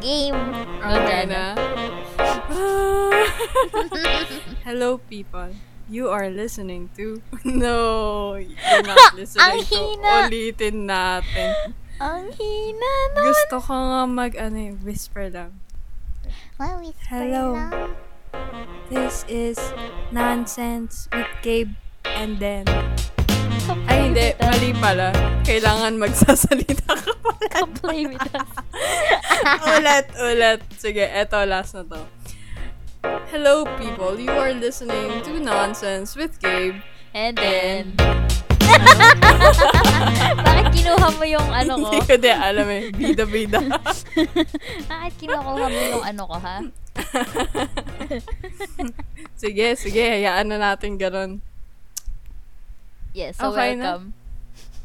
Game. Okay na. Hello, people. You are listening to... No, you're not listening to. Ulitin natin. Ang hina naman. Gusto ko nga mag, ano, eh, whisper lang. Ma-whisper Hello. lang. This is Nonsense with Gabe and then... Hindi. with us. Mali pala. Kailangan magsasalita ka pala. Come play with us. ulit, ulit. Sige, eto, last na to. Hello, people. You are listening to Nonsense with Gabe. And then... Bakit kinuha mo yung ano ko? Hindi ko din alam eh. Bida-bida. Bakit kinukuha mo yung ano ko, ha? sige, sige. Hayaan na natin ganun. Yes, so Okay na. welcome.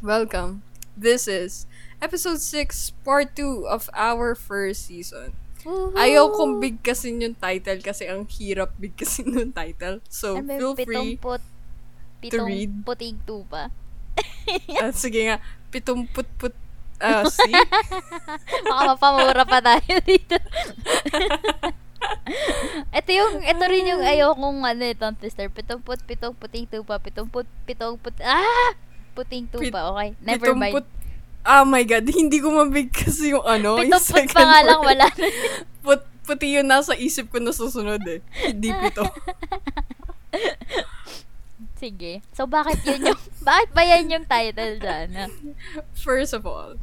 Welcome. This is episode 6, part 2 of our first season. Woohoo! Ayaw kong bigkasin yung title kasi ang hirap bigkasin yung title. So, Ano ba feel free. put... Pitong read. puting tupa. Ah, sige nga. Pitong put-put. Ah, see? Baka mapamura pa tayo dito. ito yung, ito rin yung ayaw kong ano itong twister. Pitong put, pitong puting tupa, pitong put, pitong put, ah! Puting tupa, okay. Never pitong mind. put. Oh my God, hindi ko mabigkas yung ano. pitong yung put second pa nga lang, wala na. Put, puti yun nasa isip ko na susunod eh. Hindi pito. Sige. So, bakit yun yung, bakit ba yan yung title dyan? ah? First of all,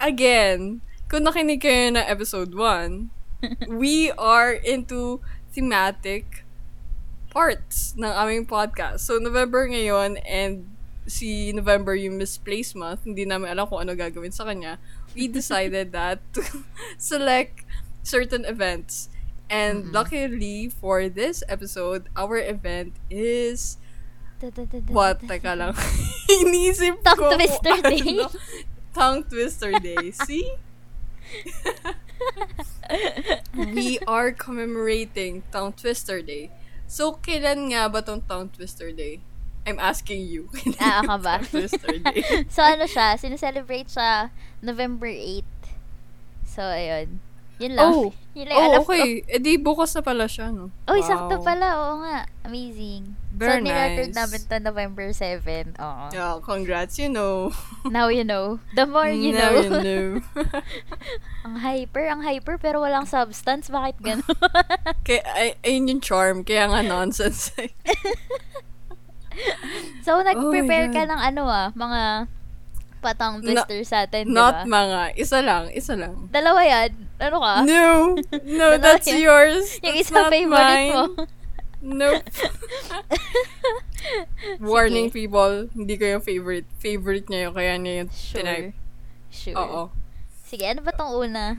again, kung nakinig kayo na episode 1, we are into thematic parts ng aming podcast. So, November ngayon and si November yung misplaced month, hindi namin alam kung ano gagawin sa kanya. We decided that to select certain events. And luckily for this episode, our event is What? Teka lang. Inisip Tongue ko. kung twister day. ano. Tongue twister day. See? We are commemorating Tongue Twister Day. So, kailan nga ba tong Tongue Twister Day? I'm asking you. Ah, ka ba? Tongue Twister Day? so, ano siya? Sineselebrate siya November 8. So, ayun. Yun lang. Oh. Yun lang alam oh, okay. E di, bukas na pala siya, no? ko. Uy, sakto Wow. pala. Oo nga. Amazing. Very so, nirecord nice. namin to November 7. Oo. Yeah, congrats, you know. Now you know. The more you Now know. you know. ang hyper, ang hyper, pero walang substance. Bakit gano'n? Kaya, ay, ayun yung charm. Kaya nga nonsense. eh. so, nag-prepare Oh ka ng ano ah, mga patang Na- twister sa atin, di Not ba? mga. Isa lang. Isa lang. Dalawa yan. Ano ka? No. No, that's yan. yours. Yung That's isa not favorite mine. mo. Nope. Warning people, hindi ko yung favorite. Favorite niya yun, kaya niya yung Sure. tinype. Sure. Oo. Sige, ano ba tong una?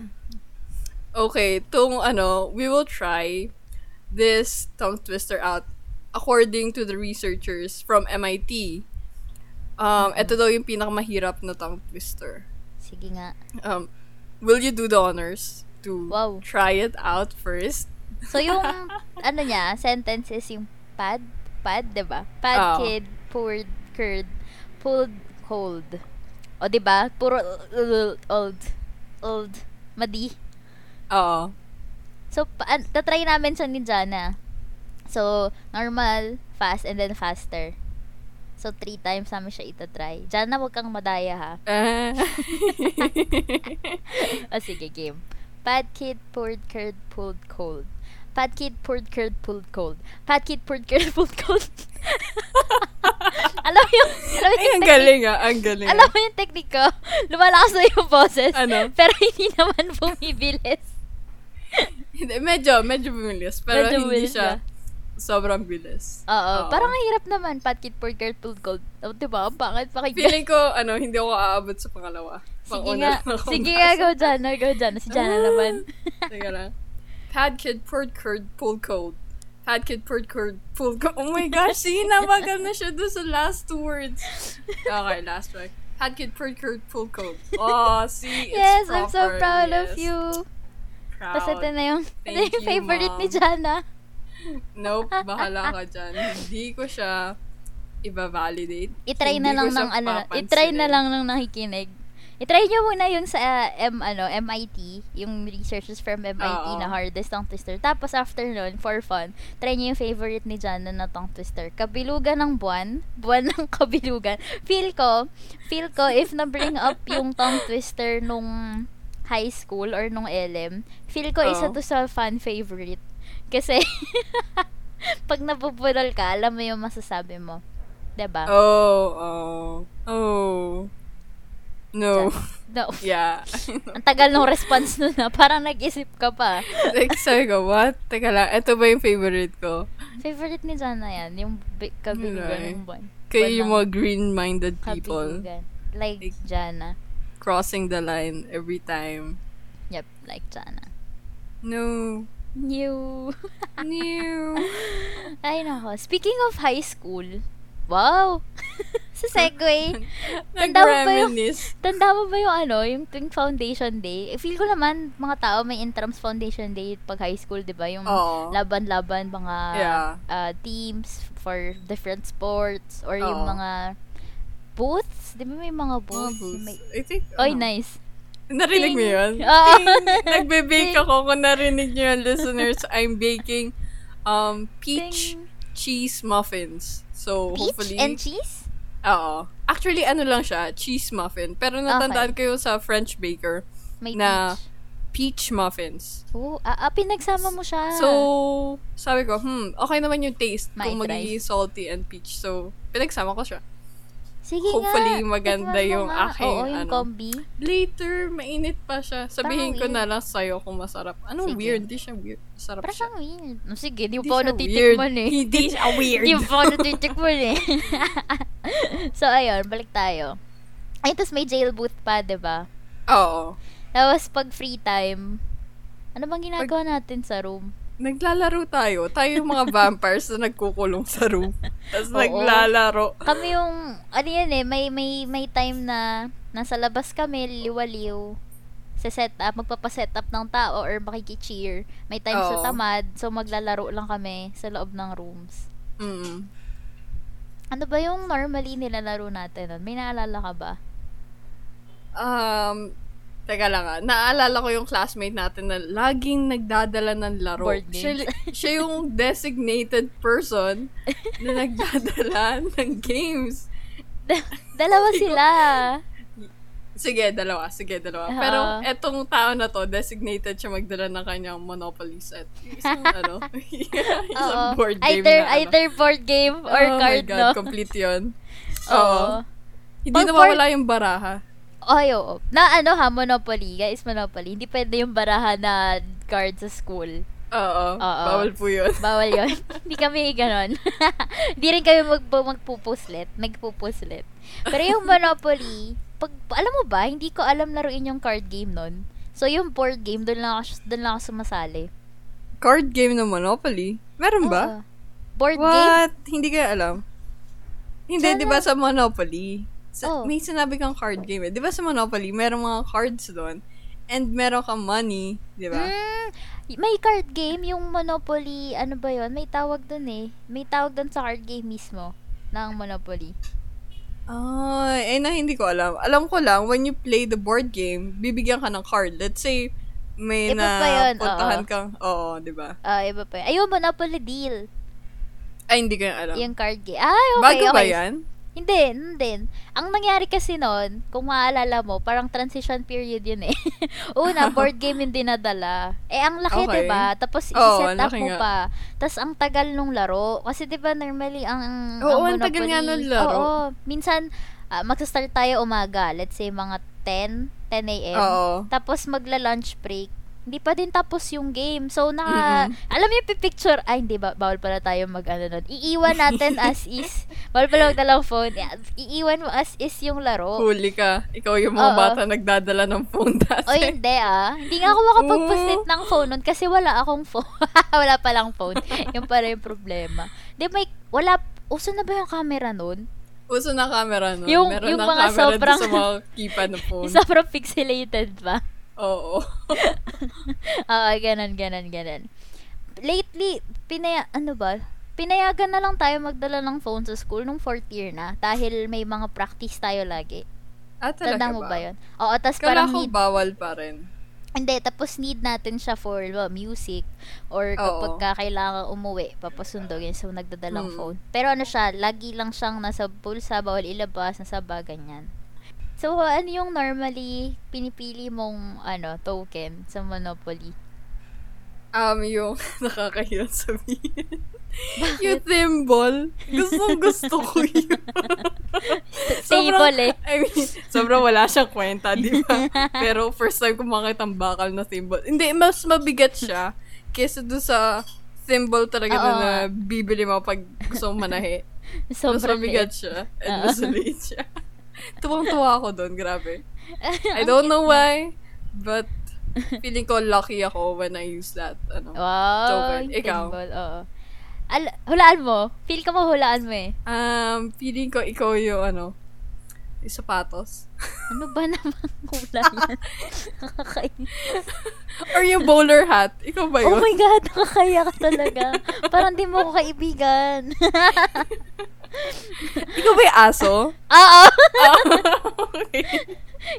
Okay, tung ano, we will try this tongue twister out according to the researchers from MIT. Um, ito daw yung pinakamahirap na tongue twister. Sige nga. Um, will you do the honors to Wow. try it out first? So, yung, ano niya, sentence is yung pad, pad, di ba? Pad Oo. kid, poured, curd, pulled, cold. O, di ba? Puro, uh, old, old, madi. Oo. So, pa- an- tatry namin sa ni Jana. So, normal, fast, and then faster. So, three times namin siya itatry. Jana, wag kang madaya, ha? Ah. O, sige, game. Pad kid, poured, curd, pulled, cold. Pad kid, poured, curd, pulled, cold. Pad kid, poured, curd, pulled, cold. alam mo yung, alam mo Ay, yung ang galing ah. Ang galing. alam ah. mo yung technique ko? Lumalakas na yung boses. Ano? Pero hindi naman bumibilis. Medyo, medyo bumilis. Pero Medyo hindi bumilis siya ba? Sobrang bilis. Oo. Oo. Parang ang hirap naman, kid, poured, curd, pulled, cold. O, diba? Ang pangit pakinggan. Feeling ko, ano, hindi ako aabot sa pangalawa. Sige nga. Sige nga, go Jana. Go Jana. Si Jana naman. Teka lang. Pad kid, poured curd, pulled cold. Pad kid, poured curd, pulled cold. Oh my gosh, see, nabagal na siya doon sa last two words. Okay, last one. Pad kid, poured curd, pulled cold. Oh, see, it's yes, I'm so proper. proud of Yes. you. Proud. Tapos ito na yung, ito Thank yung you, favorite ni Mom. Jana. Nope, bahala ka dyan. Hindi ko siya iba-validate. I-try Hindi na lang ng ano, papansinin. i-try na lang ng nakikinig. I-try nyo muna yung sa uh, M, ano, MIT, yung researchers from MIT Oo. na hardest tongue twister. Tapos after nun, for fun, try nyo yung favorite ni Jana na tongue twister. Kabilugan ng buwan. Buwan ng kabilugan. Feel ko, feel ko, if na-bring up yung tongue twister nung high school or nung LM, feel ko isa Oo. to sa fan favorite. Kasi, pag nabubulol ka, alam mo yung masasabi mo. 'Di ba? Oh, oh, oh. No. No. Yeah. Ang tagal ng response nun na. Parang nag-isip ka pa. like, sabi ko, what? Teka lang, ito ba yung favorite ko? Favorite ni Jana yan. Yung bi- kabilugan Right. ng buwan. Kaya Buwan yung ng mga green-minded people. Like Like- Jana. crossing the line every time. Yep, like Jana. No. New. New. Ay, nako. Speaking of high school, wow! Sa Segway, Tanda mo ba yung- tanda mo ba yung ano, yung tuwing foundation day? Eh, Feel ko naman, mga tao may intrams foundation day pag high school, di ba? Yung Oo. laban-laban, mga Yeah. uh, teams for different sports or yung Oo. mga booths. Di ba may mga Mga booths? booths. May, I think, Oy, ano, nice. Narinig mo yun? Oo. Nagbe-bake ako. Kung narinig nyo yun, listeners, I'm baking um, peach Ting. cheese muffins. So, Peach hopefully... and cheese? Oo. Actually, ano lang siya, cheese muffin. Pero natandaan ko yung sa French baker, May Na- peach. peach muffins. Oo, ah, ah, pinagsama mo siya. So, sabi ko, hmm, okay naman yung taste Might kung magiging salty and peach. So, pinagsama ko siya. Sige hopefully, nga. maganda yung nga. aking, Oo, yung ano, combi. Later, mainit pa siya. Sabihin ko weird. na lang sa'yo kung masarap. Anong Sige. weird? Di siya weird. Masarap Parang siya. siyang weird. No, sige, di mo Hindi pa ako siya natitikman eh. Hindi siya weird. Mo pa ako natitikman eh. so, ayun, balik tayo. Ay, tapos may jail booth pa, 'di ba? Oo. Tapos, pag free time, ano bang ginagawa natin sa room? Naglalaro tayo. Tayo yung mga vampires na nagkukulong sa room. Tapos Oo. naglalaro. Kami yung, ano yan eh, may, may, may time na nasa labas kami, liwaliw, sa set up, magpapaset up ng tao or makiki-cheer. May time sa Oo. tamad, so maglalaro lang kami sa loob ng rooms. Mm. Ano ba yung normally nilalaro natin? May naalala ka ba? Um, teka lang ah. Naalala ko yung classmate natin na laging nagdadala ng laro. Board Siya, games. siya yung designated person na nagdadala ng games. Dalawa sila. Sige, dalawa. Sige, dalawa. Oo. Pero etong tao na to, designated siya magdala ng kanyang Monopoly set. Isang ano, isang board game either, na ano. either board game or oh card, my God, no? complete yun. Oo. Hindi Pag na mawala yung baraha. Ay, oo. Na ano ha, Monopoly. Guys, Monopoly. Hindi pwede yung baraha na card sa school. Oo. Oo. Bawal po yun. Bawal yun. Hindi kami ganon. Hindi rin kami mag magpupuslet. Nagpupuslet. Pero yung Monopoly, pag, alam mo ba, hindi ko alam laruin yung card game nun. So, yung board game, doon lang ako, doon lang ako sumasali. Card game na Monopoly? Meron ba? Oo. Board game? What? Hindi kaya alam. Hindi, di ba sa Monopoly? Sa, Oh. May sinabi kang card game eh. Di ba sa Monopoly, merong mga cards doon. And meron kang money, di ba? Mm, may card game, yung Monopoly, ano ba yon May tawag doon eh. May tawag doon sa card game mismo ng Monopoly. Ah, eh na hindi ko alam. Alam ko lang, when you play the board game, bibigyan ka ng card. Let's say, may Iba na yun, puntahan oo. kang, oo, di ba? Ah, iba pa yun. Ayun, Monopoly Deal. Ay, hindi ko yung alam. Yung card game. Ay, okay, Bago okay. ba yan? Hindi, hindi. Ang nangyari kasi noon, kung maaalala mo, parang transition period yun eh. Una, board game yung dinadala. Eh, ang laki, Okay. ba Tapos, Oo, isi-set ang up mo nga. pa. Tapos, ang tagal nung laro. Kasi, ba normally, ang, Oo, ang ang tagal nga nung laro. Oo. Minsan, ah, magsa-start tayo umaga. Let's say, mga 10, 10 a.m. Oo. Tapos, magla-lunch break. Hindi pa din tapos yung game. So, naka, alam mo yung picture, ay, hindi ba, bawal pala tayo mag, ano nun. Iiwan natin as is. Bawal pala magdalang phone. I- Iiwan mo as is yung laro. Huli ka. Ikaw yung mga Oo. bata nagdadala ng phone dati. O hindi ah. Hindi nga ako makapag-post ng phone nun kasi wala akong phone. wala palang phone. yung para yung problema. Di may, wala, uso na ba yung camera nun? Uso na camera no? Yung- Meron yung ng mga camera sobrang- sa mga keypad ng phone. Sobrang pixelated ba? Oo. Oo, ganun, ganun, ganun. Lately, pinaya, ano ba? Pinayagan na lang tayo magdala ng phone sa school nung fourth year na dahil may mga practice tayo lagi. Ah, talaga Tanda mo ba? ba yun? Oo, tas Kala parang ko need, bawal pa rin. hindi, tapos need natin siya for well, music or kapag ka kailangan umuwi, papasundo yun, so nagdadalang Mm. phone. Pero ano siya, lagi lang siyang nasa bulsa, bawal ilabas, nasa bag, ganyan. So, ano yung normally pinipili mong ano token sa Monopoly? Um, yung nakakahirap sabihin. yung thimble. Gustong gusto ko yun. Stable eh. I mean, sobrang wala siyang kwenta, di ba? Pero first time ko makita ang bakal na thimble. Hindi, mas mabigat siya kesa doon sa thimble talaga Oo na, na bibili mo pag gusto mong manahe. mas Sobrang mabigat liit. siya. And mas siya. Tuwang-tuwa ako doon, grabe. I don't know why, but feeling ko lucky ako when I use that. Ano. Wow. Token. Ikaw? thimble, Oo. Al- hulaan mo. Feel ko mo hulaan mo eh. Um, feeling ko ikaw yung ano, yung sapatos. Ano ba naman hula yan? Nakakainis. Or yung bowler hat. Ikaw ba Oh yun? my God, nakakaya ka talaga. Parang di mo ko kaibigan. Ikaw ba yung aso? Oo! okay.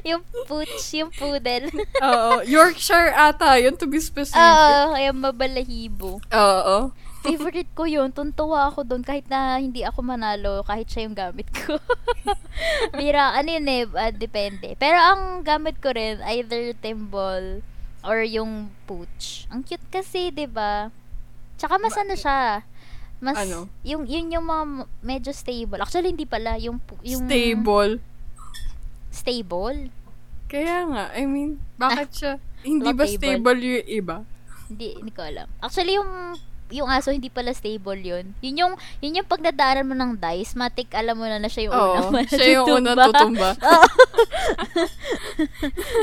yung pooch, yung poodle. Oo. Yorkshire ata yun, to be specific. Oo, kaya mabalahibo. Oo. Favorite ko yun. Tuntua ako doon kahit na hindi ako manalo, kahit siya yung gamit ko. Bira, ano yun eh, ah, depende. Pero ang gamit ko rin, either thimble or yung pooch. Ang cute kasi, 'di ba? Tsaka mas ano siya, mas Ano? yung yun yung mga medyo stable. Actually hindi pala yung yung Stable. stable. Kaya nga, I mean, bakit siya? Hindi ba stable. stable yung iba? Hindi, hindi ko alam. Actually, yung yung aso hindi pala stable yun. Yun yung yun yung pag nadaanan mo ng dice, matik alam mo na na siya yung Oo. unang Siya yung unang matutumba. tutumba.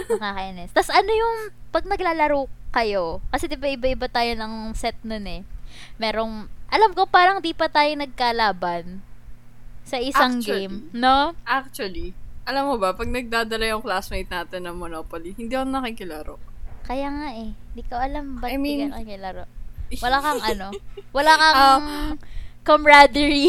Nakakainis. Tapos ano yung pag naglalaro kayo, kasi 'di ba iba-iba tayo ng set nun eh. Merong alam ko parang di pa tayo nagkalaban sa isang Actually. game, no? Actually, alam mo ba, pag nagdadala yung classmate natin ng Monopoly, hindi ako nakikilaro. Kaya nga eh. Di ko alam ba't I di mean- ka nakilaro. Wala kang ano? Wala kang Ah. camaraderie.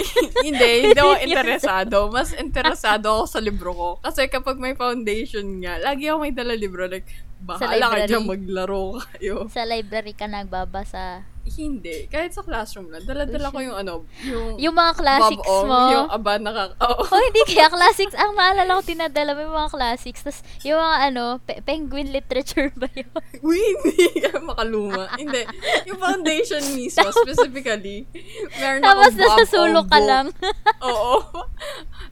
hindi, hindi ako interesado. Mas interesado ako sa libro ko. Kasi kapag may foundation nga, lagi ako may dala libro. Like, bahala ka dyan, maglaro kayo. sa library ka nagbabasa. Hindi. Kahit sa classroom lang. Dala-dala ko yung ano, yung, Yung mga classics Bob Ong, mo. yung aba naka... Oo. Oh, hindi kaya classics. Ang maalala ko, tinadala mo yung mga classics. Tapos, yung mga ano, pe- penguin literature ba yun? Uy, hindi ka makaluma. hindi. Yung foundation mismo, specifically. Meron Tapos, nasa sulok Ong ka lang. Oo.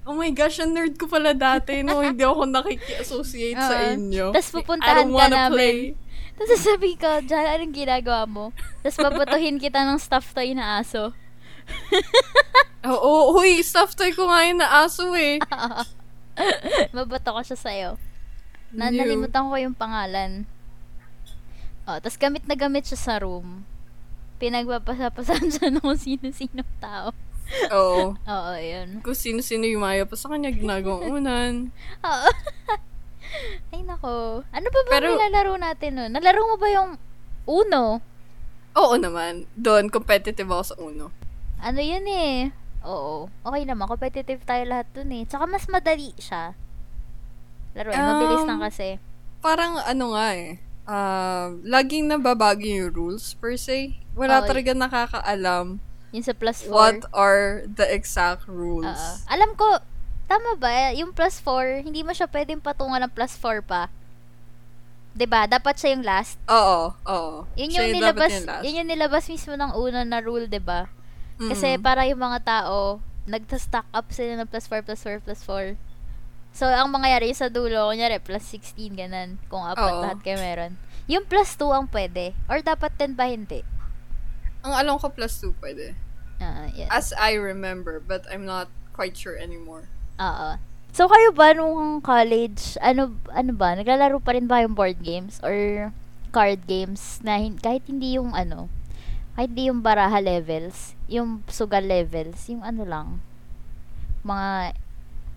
Oh my gosh, ang nerd ko pala dati. No, hindi ako nakiki-associate sa Oo. inyo. I pupuntahan don't ka wanna namin. play. Tapos sasabihin ko, Jan, anong ginagawa mo? Tapos babatuhin kita ng stuffed toy na aso. Oo, huy, stuffed toy ko nga yun na aso eh. Mabato ko siya sa'yo. Na, nalimutan ko yung pangalan. Oh, tapos gamit na gamit siya sa room. Pinagpapasapasan siya ng sino-sino tao. Oo. Oo, yun. Kung sino-sino yung maya pa sa kanya, ginagawang unan. Oo. Ay, nako. Ano pa ba Pero- nilalaro natin nun? Nalaro mo ba yung Uno? Oo naman. Doon, competitive ako sa uno. Ano yun eh? Oo. Okay naman. Competitive tayo lahat dun eh. Tsaka mas madali siya. Laro eh. Mabilis Um, lang kasi. Parang ano nga eh. Uh, laging nababago yung rules per se. Wala Oo. talaga nakakaalam Yung sa plus 4. what are the exact rules. Oo. Alam ko, tama ba? Yung plus 4, hindi mo siya pwedeng patungan ng plus 4 pa. 'Di ba Dapat siya yung last. Oo, oo. Yun yung dapat nilabas, yung last. yun yung nilabas mismo ng una na rule, 'di ba Kasi Mhm. para yung mga tao, nagta-stack up sila ng plus 4, plus 4, plus 4. So, ang mangyayari sa dulo, kunyari, plus 16, ganun. Kung apat Oo. lahat kayo meron. Yung plus 2 ang pwede. Or dapat 10 ba hindi? Ang alam ko plus 2 pwede. Ah, yeah. As I remember, but I'm not quite sure anymore. Oo. So, kayo ba nung college, ano, ano ba, naglalaro pa rin ba yung board games or card games na hin- kahit hindi yung ano, kahit hindi yung baraha levels, yung sugal levels, yung ano lang, mga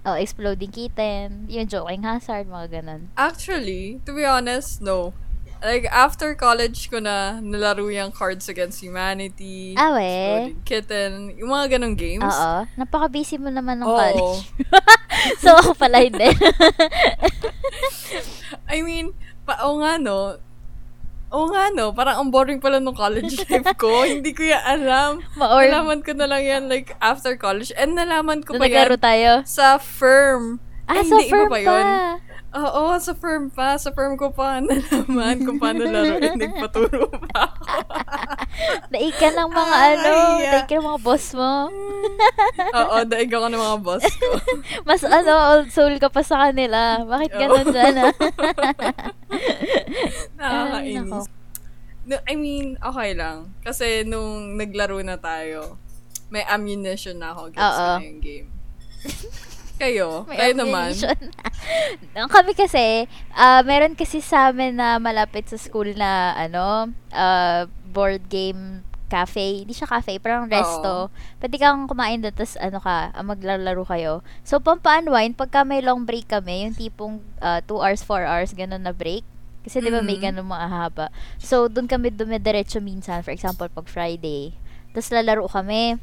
oh, exploding kitten, yung joking hazard, mga ganun. Actually, to be honest, no. Like, after college ko na nalaro yung Cards Against Humanity, Ah, we? Kitten, yung mga ganong games. Oo. Napaka-busy mo naman ng Oo. college. so, ako pala hindi. I mean, pa, o nga no, Oo nga, no? Parang ang boring pala nung college life ko. Hindi ko yan alam. Ma-or- nalaman ko na lang yan, like, after college. And nalaman ko pa yan tayo. sa firm. Ah, Ay, sa hindi, iba firm pa pa. yun. Oo, sa firm pa. Sa firm ko pa nalaman kung paano laruin. Nagpaturo pa ako. Daig ka ng mga Ah, ano, yeah. daig ka ng mga boss mo. Oo, daig ako ng mga boss ko. Mas ano, old soul ka pa sa kanila. Bakit ganun dyan, ah? Ay, Nakakainis. No, I mean, okay lang. Kasi nung naglaro na tayo, may ammunition na ako against na yung game. Kayo? May kayo naman? kami kasi, ah, meron kasi sa amin na malapit sa school na, ano, ah, board game cafe. Hindi siya cafe, parang resto. Pwede kang kumain doon, tapos ano ka, ah, maglalaro kayo. So, pampa-unwind, pagka may long break kami, yung tipong 2 hours, 4 hours, ganun na break. Kasi di ba may Mhm. ganun mga haba. So, doon kami dumidiretso minsan. For example, pag Friday. Tapos lalaro kami.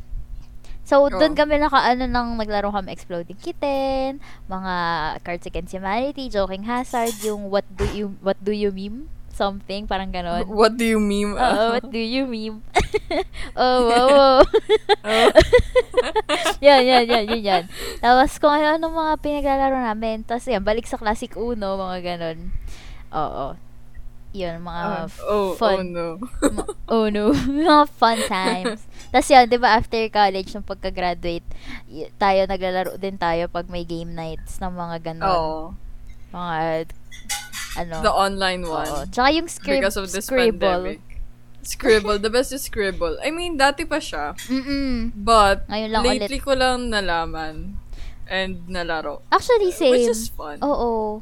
So, doon Oo. kami nakaano nang naglaro kami Exploding Kitten, mga Cards Against Humanity, Joking Hazard, yung What Do You What Do You Meme? Something, parang ganon. What do you mean? Oo, what do you meme? oh, wow, wow. Oh. yan, yan, yan, yun yan. Tapos kung ano-ano mga pinaglalaro namin. Tapos yan, balik sa Classic Uno, mga ganon. Oo. Yun, mga f- oh, oh fun. no. Ma- oh no. mga fun times. Tapos yun, di ba, after college, nung pagka-graduate, tayo, naglalaro din tayo pag may game nights ng mga ganon. Oo. Mga, ano. The online oo. one. Tsaka yung scrib- because of this scribble. pandemic. Scribble. The best is Scribble. I mean, dati pa siya. Mm-mm. But, Ngayon lang lately ko lang nalaman and nalaro. Actually, same. Which is fun. Oo.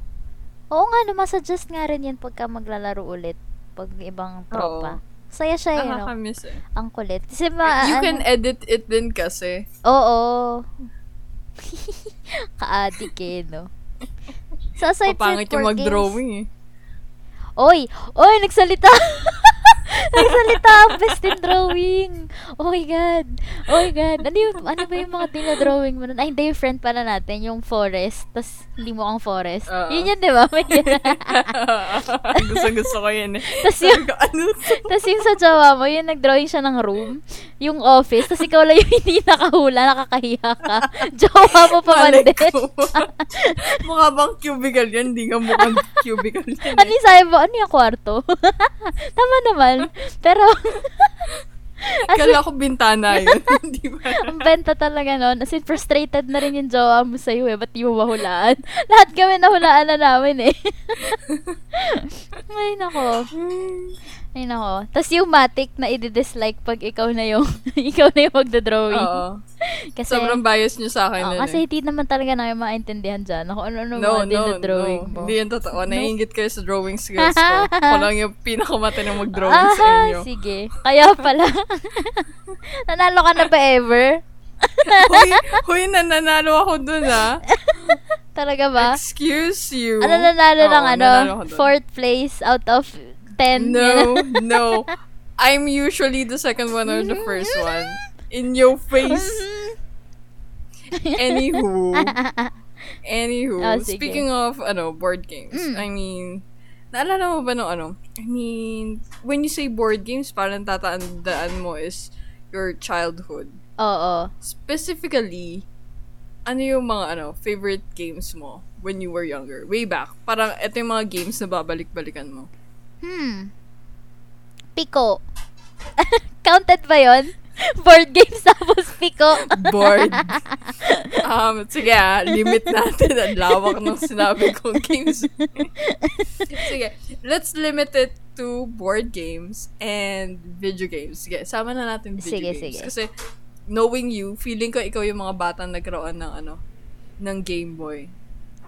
Oo nga, no, masasuggest nga rin yan pagka maglalaro ulit. Pag ibang tropa. Saya siya yun, no? Nakakamiss eh. Ang kulit. Kasi ma, you ano- can edit it din kasi. Oo. Ka-addict eh, no? So, aside Papangit yung games- mag-drawing eh. Oy! Oy! Nagsalita! nagsalita ang best in drawing! Oh my God! Oh my God! Ano, yung, ano ba yung mga dinadrawing mo nun? Ay, hindi yung friend pala natin, yung forest. Tapos, hindi mo ang forest. Oo. Yun yun, di ba? May gusto gusto ko yun eh. Tapos yung, ano tas yung sa jowa mo, yung nag-drawing siya ng room, yung office, tapos ikaw lang yung hindi nakahula, nakakahiya ka. Jowa mo pa man din. Mukha bang cubicle yan? Hindi nga mukhang cubicle yan. Ano yung sabi mo? Ano yung kwarto? Tama naman. Pero, as Kala ko bintana yun. Hindi ba? ang benta talaga nun. As in, frustrated na rin yung jowa mo sa'yo eh. Ba't di mo mahulaan? Lahat kami nahulaan na namin eh. Ay, nako. Ay, nako. Tapos yung matic na i-dislike pag ikaw na yung, ikaw na yung magdodrawing. Oo. Kasi, Sobrang bias nyo sa akin Oo, kasi eh. hindi naman talaga namin maintindihan dyan. Ako ano-ano No, mga no, dinodrawing no. mo. Hindi yan totoo. Naiingit kayo sa drawing skills ko. Ako lang yung pinakamata na mag-drawing sa Ah, inyo. sige. Kaya pala. Nanalo ka na ba ever? huy, huy, nananalo ako dun ah. Talaga ba? Excuse you. Ano nanalo Oo, lang ano? Fourth place out of 10. No, no. I'm usually the second one or the first one. In your face. Anywho. Anywho. Oh, sige. speaking of, ano, board games. Mm. I mean, naalala mo ba no ano? I mean, when you say board games, parang tatandaan mo is your childhood. Oo. Specifically, ano yung mga ano, favorite games mo when you were younger? Way back. Parang ito yung mga games na babalik-balikan mo. Hmm. Pico. Counted ba yon? Board games tapos Pico. board. um, sige ah, limit natin ang lawak ng sinabi kong games. sige, let's limit it to board games and video games. Sige, sama na natin video Sige, games. sige. Kasi, knowing you, feeling ko ikaw yung mga batang nagkaroon ng ano, ng Game Boy.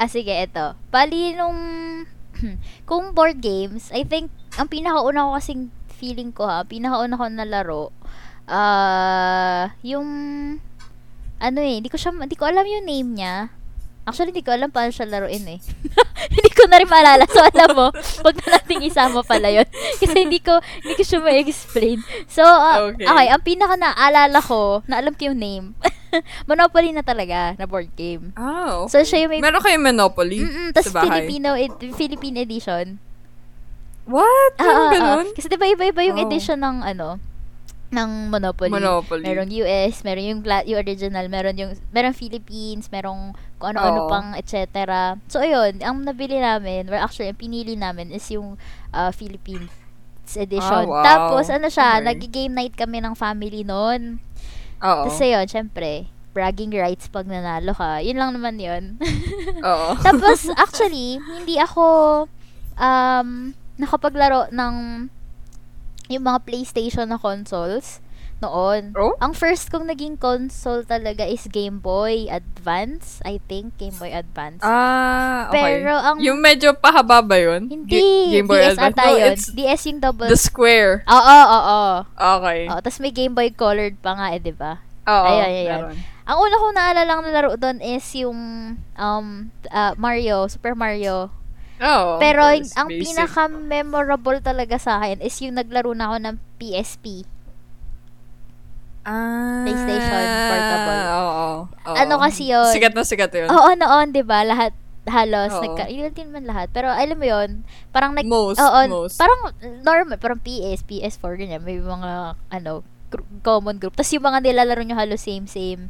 Ah, sige, eto. Bali, nung... kung board games, I think, ang pinakauna ko kasing feeling ko ha, pinakauna ko na laro, ah, yung, ano eh, hindi ko siya, hindi ko alam yung name niya. Actually, hindi ko alam paano siya laruin eh. hindi ko na rin maalala. So, alam mo, wag na nating isama pala yun. Kasi hindi ko, hindi ko siya ma-explain. So, ah, Okay. okay, ang pinaka naalala ko, na alam ko yung name, Monopoly na talaga, na board game. Oh. So, siya yung may... Meron kayong Monopoly Mm-mm, tas sa bahay? Filipino, ed- Philippine edition. What? Ah, ah, ah. ganun? Kasi diba iba-iba yung Oh. edition ng ano, ng Monopoly. Monopoly. Merong US, meron yung, gla- yung original, meron yung, meron Philippines, merong kung ano-ano Oo. pang, etc. So, ayun, ang nabili namin, well, actually, ang pinili namin is yung uh, Philippines edition. Ah, wow. Tapos, ano siya, Okay. nag-game night kami ng family noon. Oo. Tapos, ayun, syempre, bragging rights pag nanalo ka. Yun lang naman yun. Oo. Tapos, actually, hindi ako um, nakapaglaro ng yung mga PlayStation na consoles noon. Oh? Ang first kong naging console talaga is Game Boy Advance. I think, Game Boy Advance. Ah, okay. Pero ang- Yung medyo pahaba ba yun? hindi, Ga- Game Boy DS Advance? ata No, yun. DS yung double. the square. Oo, oo, oo. Okay. Oh, tapos may Game Boy colored pa nga eh, di ba? Oo. Ayun, ayun, meron. Ang una kong naalala lang na laro doon is yung um, ah, Mario, Super Mario. Oo. Pero ang basic. pinaka-memorable talaga sa akin is yung naglaro na ako ng PSP. Ah, PlayStation Portable. Oo. oo. Ano kasi yun? Sikat na sikat yun. Oo, noon, 'di ba? Lahat halos Oo. nagka yun din man lahat. Pero alam mo 'yon, parang nag Most, oo, most. parang normal, parang PS, PS4 ganyan, may mga ano, gr- common group. Tapos yung mga nilalaro nyo halos same same.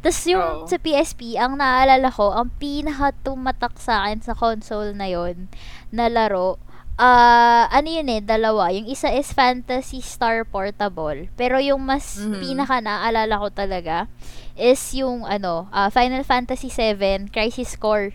Tapos yung Oo. sa PSP, ang naalala ko, ang pinaka tumatak sa akin sa console na yon na laro, ah ano yun eh, dalawa. Yung isa is Fantasy Star Portable. Pero yung mas Mhm. pinaka naaalala ko talaga is yung ano, ah, Final Fantasy 7 Crisis Core.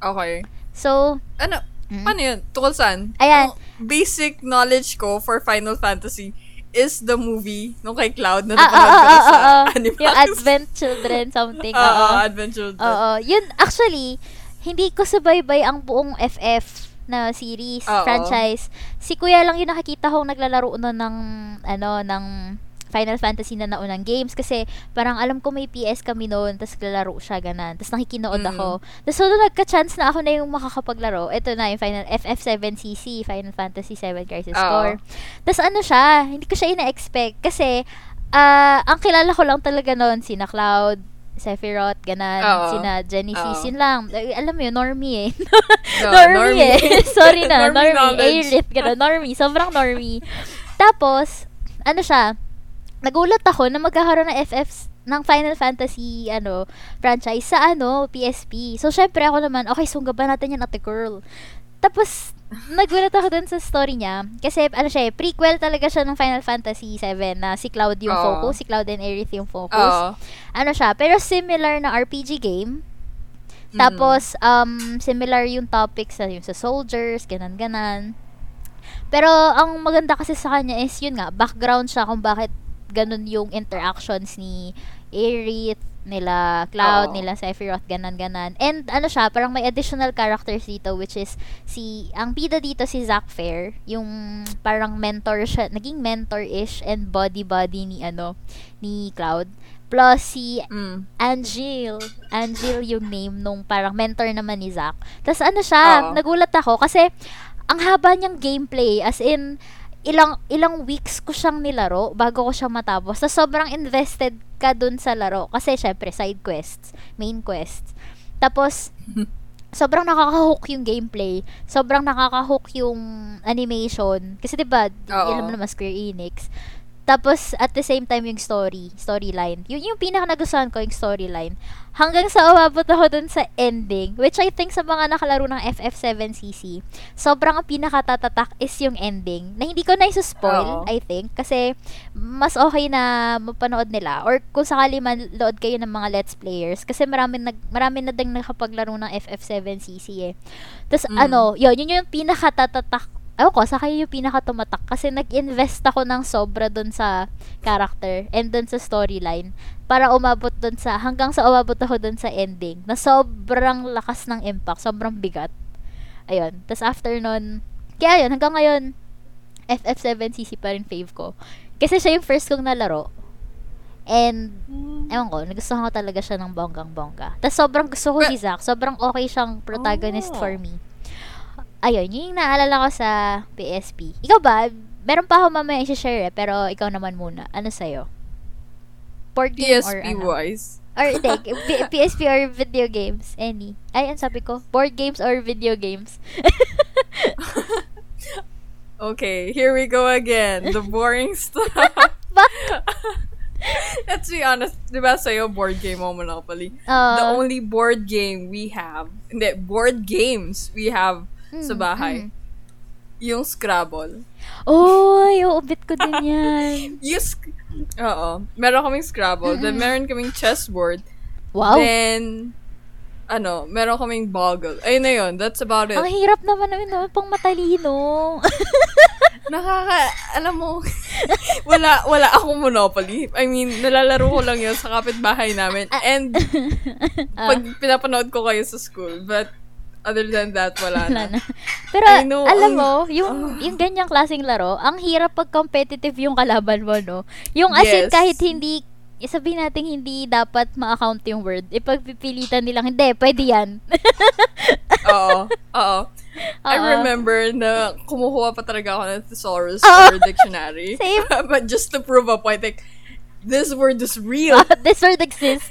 Okay. So, Ano? mm, Ano yun? Tukol saan? Ayan. Ang basic knowledge ko for Final Fantasy is the movie nung kay Cloud na ah, ah, napanood ah, ko ah, sa ah, ah. Animax. yung Advent Children something. Oo, Oo. Adventure. Oo. Yun, actually, hindi ko subaybay ang buong FF na series, Oo. franchise. Si Kuya lang yung nakikita kong naglalaro no ng, ano, ng Final Fantasy na naunang games kasi parang alam ko may PS kami noon tapos lalaro siya ganan tapos nakikinood Mm. ako tapos so nagka-chance na ako na yung makakapaglaro ito na yung Final FF7CC Final Fantasy 7 Crisis. Core tapos ano siya hindi ko siya ina-expect kasi ah ang kilala ko lang talaga noon sina Cloud Sephiroth, ganan, Oo. sina Genesis, Oo. yun lang. Eh, Alam mo yun, normie eh. No, normie, eh. Sorry na, Normie normie. knowledge. A-lit, gano'n, normie. Sobrang normie. Tapos, ano siya, nagulat ako na magkakaroon ng FF ng Final Fantasy ano franchise sa ano PSP. So syempre ako naman, okay, sunggaban natin yan ate girl. Tapos nagulat ako dun sa story niya kasi ano siya, eh, prequel talaga siya ng Final Fantasy 7 na si Cloud yung Oo. focus, si Cloud and Aerith yung focus. Oo. Ano siya, pero similar na RPG game. Mm. Tapos, um, similar yung topics sa, yung sa soldiers, ganan-ganan. Pero, ang maganda kasi sa kanya is, yun nga, background siya kung bakit ganun yung interactions ni Aerith, nila Cloud, Oo. nila Sephiroth, ganan-ganan. And, ano siya, parang may additional characters dito, which is, si, ang pida dito si Zack Fair, yung parang mentor siya, naging mentor-ish and body-body ni, ano, ni Cloud. Plus, si Mm. Angel. Angel yung name nung parang mentor naman ni Zack. Tapos ano siya, Oo. nagulat ako kasi ang haba niyang gameplay as in ilang ilang weeks ko siyang nilaro bago ko siya matapos. Tapos sobrang invested ka dun sa laro kasi syempre side quests, main quests. Tapos sobrang nakaka-hook yung gameplay. Sobrang nakaka-hook yung animation. Kasi 'di ba, alam mo naman Square Enix. Tapos, at the same time, yung story, storyline. Yun yung pinaka nagustuhan ko, yung storyline. Hanggang sa umabot ako dun sa ending, which I think sa mga nakalaro ng FF7CC, sobrang ang pinakatatatak is yung ending, na hindi ko na spoil Oo. I think, kasi mas okay na mapanood nila. Or kung sakali man, load kayo ng mga Let's Players, kasi marami, nag, marami na ding nakapaglaro ng FF7CC eh. Tapos, Mm. ano, yun, yun yung pinakatatatak Ewan ko, sa kayo yung pinakatumatak kasi nag-invest ako ng sobra dun sa character and dun sa storyline para umabot dun sa, hanggang sa umabot ako dun sa ending na sobrang lakas ng impact, sobrang bigat. Ayun. Tapos after nun, kaya yun, hanggang ngayon, FF7CC pa rin fave ko. Kasi siya yung first kong nalaro. And, ewan ko, nagustuhan ko talaga siya ng bonggang-bongga. Tapos sobrang gusto ko si Zack. Sobrang okay siyang protagonist Oh. for me ayun, yun yung naalala ko sa PSP. Ikaw ba? Meron pa ako mamaya i-share eh, pero ikaw naman muna. Ano sa'yo? board game or PSP ano? wise. Or, hindi, P- PSP or video games? Any? Ay, ang sabi ko, board games or video games? Okay, here we go again. The boring stuff. Let's be honest, di ba sa'yo, board game mo Monopoly? the Uh, only board game we have, hindi, board games we have sa Mm, bahay, mm. yung Scrabble. Oy, uubit ko din yan. Yung, sc- oo, meron kaming Scrabble, then meron kaming chessboard, Wow. then, ano, meron kaming Boggle. Ayun na yun, that's about it. Ang hirap naman namin naman pang matalino. Nakaka, alam mo, wala, wala akong Monopoly. I mean, nalalaro ko lang yun sa kapitbahay namin. And, Ah. pag pinapanood ko kayo sa school. But, other than that, wala Wala na. na. Pero, I know, alam mo, yung, yung ganyang klaseng laro, ang hirap pag competitive yung kalaban mo, no? Yung as in, Yes. kahit hindi, sabihin natin hindi dapat ma-account yung word, ipagpipilitan nilang, hindi, pwede yan. Oo. Oo. I Oo. remember na kumukuha pa talaga ako ng thesaurus Oo. or dictionary. Same. But just to prove a point, like, this word is real. This word exists.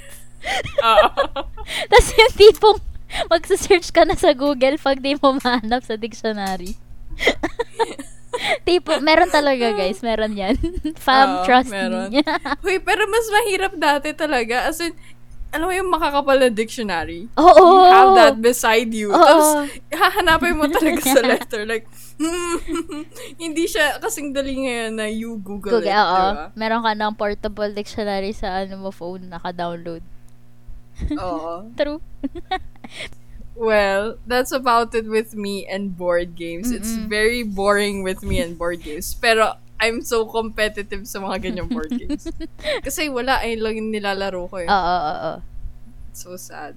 Tapos yung tipong, magsa-search ka na sa Google pag di mo mahanap sa dictionary. tipo, meron talaga guys, meron yan. Fam, Oo, trust meron. me. Uy, pero mas mahirap dati talaga. As in, alam mo yung makakapal na dictionary? Oo. You have that beside you. Oo. Tapos, hahanapin mo talaga sa letter. Like, hindi siya kasing dali ngayon na you Google, Google, it. oo. Diba? Meron ka ng portable dictionary sa ano mo phone, naka-download. Oo. True. Well, that's about it with me and board games. It's Mm-mm. very boring with me and board games. Pero, I'm so competitive sa mga ganyang board games. Kasi wala, ay lang yung nilalaro ko eh. Oo, oo, oo. It's so sad.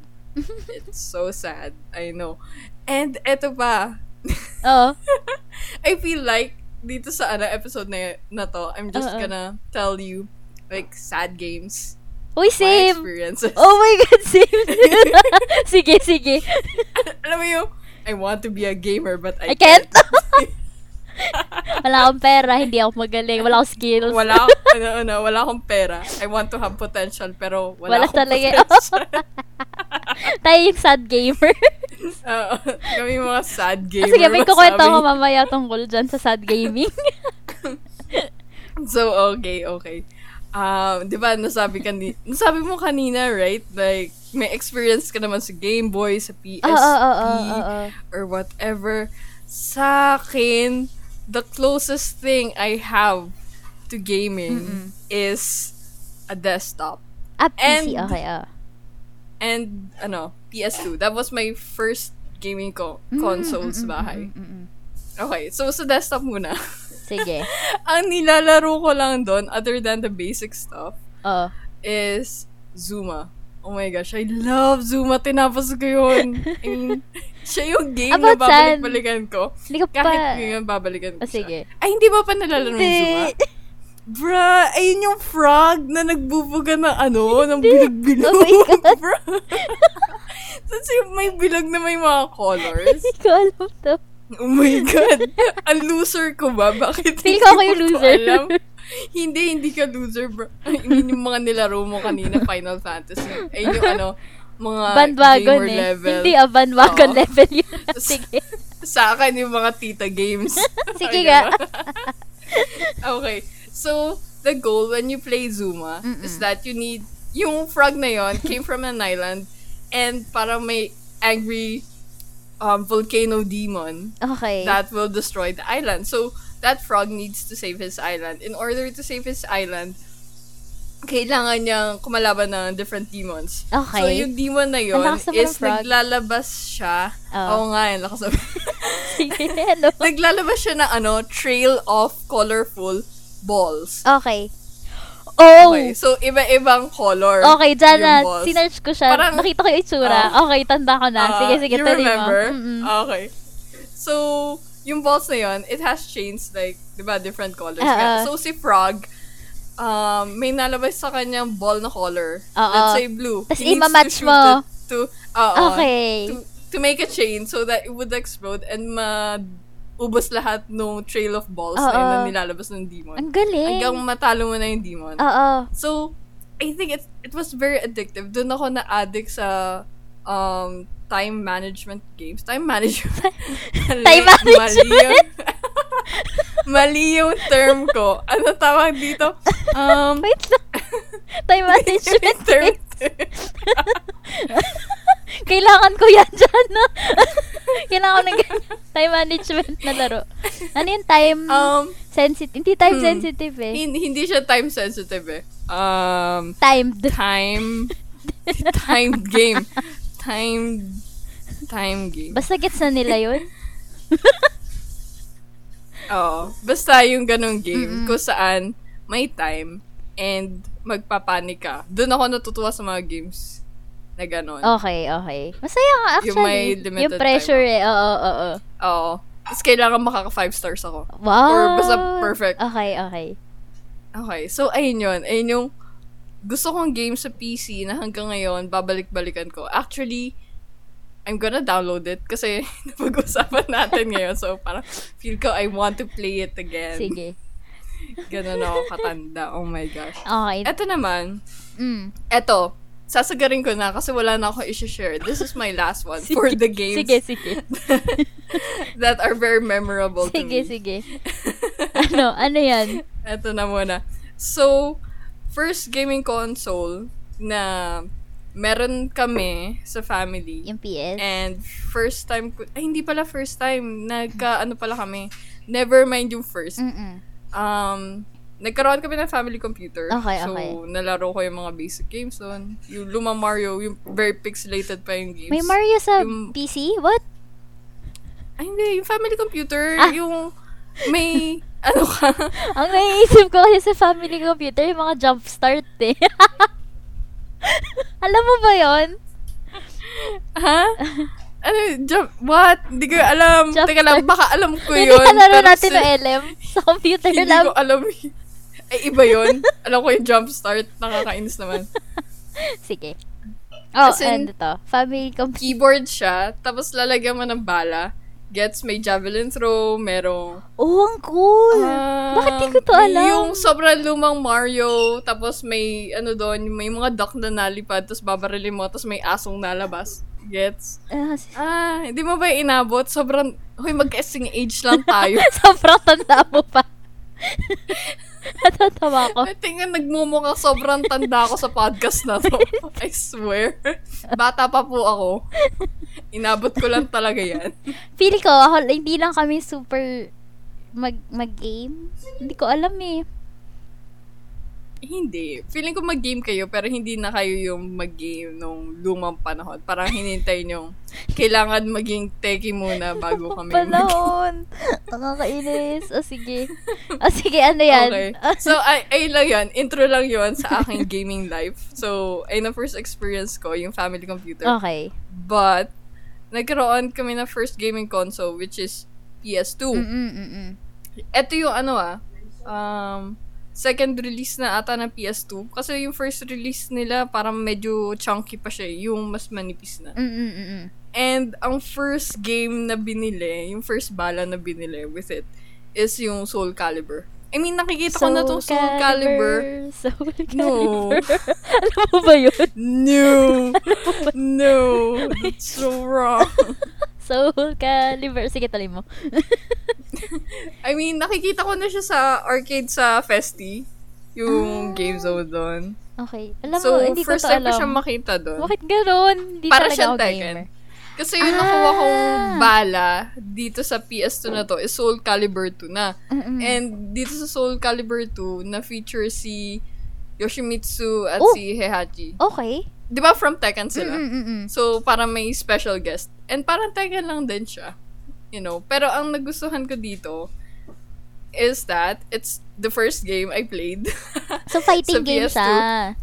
It's so sad. I know. And eto pa, Oo. I feel like dito sa ano episode na, na to, I'm just Oo. gonna tell you like sad games. Uy, My same! experiences. Oh my God, same! sige, sige. Alam mo yung, I want to be a gamer but I, I can't. Wala akong pera, hindi ako magaling, wala akong skills. wala ano, ano, wala akong pera. I want to have potential pero wala, Wala akong talaga. potential. Tayo yung sad gamer. Oo. kami mga sad Ah, gamer. Sige, may kukwento ako mamaya tungkol dyan sa sad gaming. So, okay, okay. Um, di ba, nasabi, kani nasabi mo kanina, right? Like, may experience ka naman sa Game Boy, sa PSP, Oo, oo, oo, oo. or whatever. Sa akin, the closest thing I have to gaming is a desktop. Ah, PC, And- okay, ah. And, ano, PS2. That was my first gaming Mm, console sa mm, mm, bahay. mm, mm, mm. Okay, so sa desktop muna. Sige. Ang nilalaro ko lang doon, other than the basic stuff, Oo. is Zuma. Oh my gosh, I love Zuma. Tinapos ko yun. I mean, siya yung game na About saan? babalik-balikan ko. Hindi ko pa... Kahit ngayon, babalikan ko Oh, sige. siya. Ay, hindi ba pa nalalaro yung Zuma? Bruh, ayun yung frog na nagbubuga ng ano, ng bilag-bilog. Oh my God. Bruh. Tapos yung may bilog na may mga colors. Hindi ko alam. Oh my God. Ang loser ko ba? Bakit Feel hindi ko ako yung loser. alam? hindi, hindi ka loser, bro. I mean, yung mga nilaro mo kanina, Final Fantasy. Ay, yung ano, mga Bandwagon gamer eh. level. Hindi ah, bandwagon Oo. level yun. Sige. Sa akin, yung mga tita games. Sige nga. ganun. okay. So, the goal when you play Zuma Mm-mm. is that you need, yung frog na yon came from an island and parang may angry um, volcano demon Okay. that will destroy the island. So, that frog needs to save his island. In order to save his island, kailangan niyang kumalaban ng different demons. Okay. So, yung demon na yun lakas is ng frog. naglalabas siya. Oh. Oo nga, yung lakas ng- Sige, ano? naglalabas siya na ano, trail of colorful balls. Okay. Oh! Okay, so iba-ibang color. Okay, dyan na. balls. Sinerch ko siya. Parang- Nakita ko yung itsura. Ah. okay, tanda ko na. Ah, sige, sige, you tuloy mo. remember? Mm-mm. Okay. So, yung balls na yun, it has chains, like, di ba, different colors. Ah. So, si Frog, um, may nalabas sa kanyang ball na color. Oo. Let's say blue. To imamatch mo. it To, oo, Okay. To, to make a chain so that it would explode and ma ubos lahat ng trail of balls na yun na nilalabas ng demon. Ang galing. Hanggang matalo mo na yung demon. Oo. So, I think it it was very addictive. Doon ako na-addict sa um time management games. Time management. Time management. Mali yung, mali yung term ko. Ano tawag dito? Um, Wait lang. Time management. term. Kailangan ko yan dyan, no? Kailangan ko ng ganyan. Time management na laro. Ano yung time um, sensitive? Hindi time hmm. sensitive eh. hin- hindi siya time sensitive eh. Um, Timed. time, time game. Time, time game. Basta gets na nila yun. Oo. Basta yung ganong game Mm-mm. kung saan may time and magpapanik ka. Doon ako natutuwa sa mga games na ganon. Okay, okay. Masaya nga actually. Yung may limited Yung pressure eh. Oo, oo, oo. Oo. Tapos kailangan makaka 5 stars ako. Wow. Or basta perfect. Okay, okay. Okay. So, ayun yun. Ayun yung gusto kong game sa PC na hanggang ngayon, babalik-balikan ko. Actually, I'm gonna download it kasi napag-usapan natin ngayon. So, parang feel ko I want to play it again. Sige. Ganon ako katanda. Oh my gosh. Okay. Eto naman, Mm. eto, sasagarin ko na kasi wala na ako i-share. This is my last one for the games Sige, sige. that are very memorable to Sige, me. sige. ano, ano yan? Eto na muna. So, first gaming console na meron kami sa family. Yung PS? And first time ko, ay hindi pala first time, nagka ano pala kami, never mind yung first. Mm-mm. Um, nagkaroon kami ng family computer. Okay, so, okay. nalaro ko yung mga basic games doon. Yung lumang Mario, yung very pixelated pa yung games. May Mario sa Yung- PC? What? Ay, hindi. Yung family computer, Ah. yung may, ano ka, Ang naiisip ko kasi sa family computer, yung mga jump start eh. Alam mo ba yon? ha? Ano, jump, what? Hindi ko alam. Jump Teka lang, baka alam ko Hindi yun. laro pero natin si- ng LM sa computer Hindi lab. ko alam. Ay, iba yun. alam ko yung jump start. Nakakainis naman. Sige. Oh, As in- and ito. Family computer. Keyboard siya, tapos lalagyan mo ng bala. Gets, may javelin throw, merong Oh, ang cool! Um, Bakit di ko to alam? Yung sobrang lumang Mario, tapos may, ano doon, may mga duck na nalipad, tapos babarilin mo, tapos may asong nalabas. Gets? Ah, Ah, hindi mo ba inabot? Sobrang, huy, mag-guessing age lang tayo. Sobrang tanda mo pa. Natatawa ko. I think nagmumukha sobrang tanda ako sa podcast na to. I swear. Bata pa po ako. Inabot ko lang talaga yan. Feel ko, ako, hindi lang kami super mag mag-game. Hindi ko alam eh. Hindi. Feeling ko mag-game kayo, pero hindi na kayo yung mag-game nung lumang panahon. Parang hinintay nyo, kailangan maging techie muna bago kami Panahon. Nakakainis. O sige. O sige, ano yan? Okay. So, ay, ay lang yan. Intro lang yon sa aking gaming life. So, ay na first experience ko, yung family computer. okay. But, nagkaroon kami na first gaming console, which is PS2. Mm-mm-mm. Ito yung ano ah, um, second release na ata ng PS2. Kasi yung first release nila, parang medyo chunky pa siya, yung mas manipis na. Mm-mm-mm. And ang first game na binili, yung first bala na binili with it, is yung Soul Calibur. I mean, nakikita ko na tong Soul Calibur. Soul No. Calibur. Alam mo ba yun? No! no! That's so wrong. Soul Calibur. Sige, tuloy mo. I mean, nakikita ko na siya sa arcade sa Festi. Yung Ah. game zone doon. Okay. Alam So, mo, hindi ko first to time ko alam. siya makita doon. Bakit gano'n? Hindi Para talaga ako Tekken. gamer. Kasi yung Ah. nakuha kong bala dito sa PS2 na to is Soul Calibur 2 na. Mm-mm. And dito sa Soul Calibur 2, na-feature si Yoshimitsu at Oh. si Heihachi. Okay. Di ba from Tekken sila? Mm-mm-mm. So, parang may special guest. And parang Tekken lang din siya. You know? Pero ang nagustuhan ko dito is that it's the first game I played. So, fighting game PS2. siya.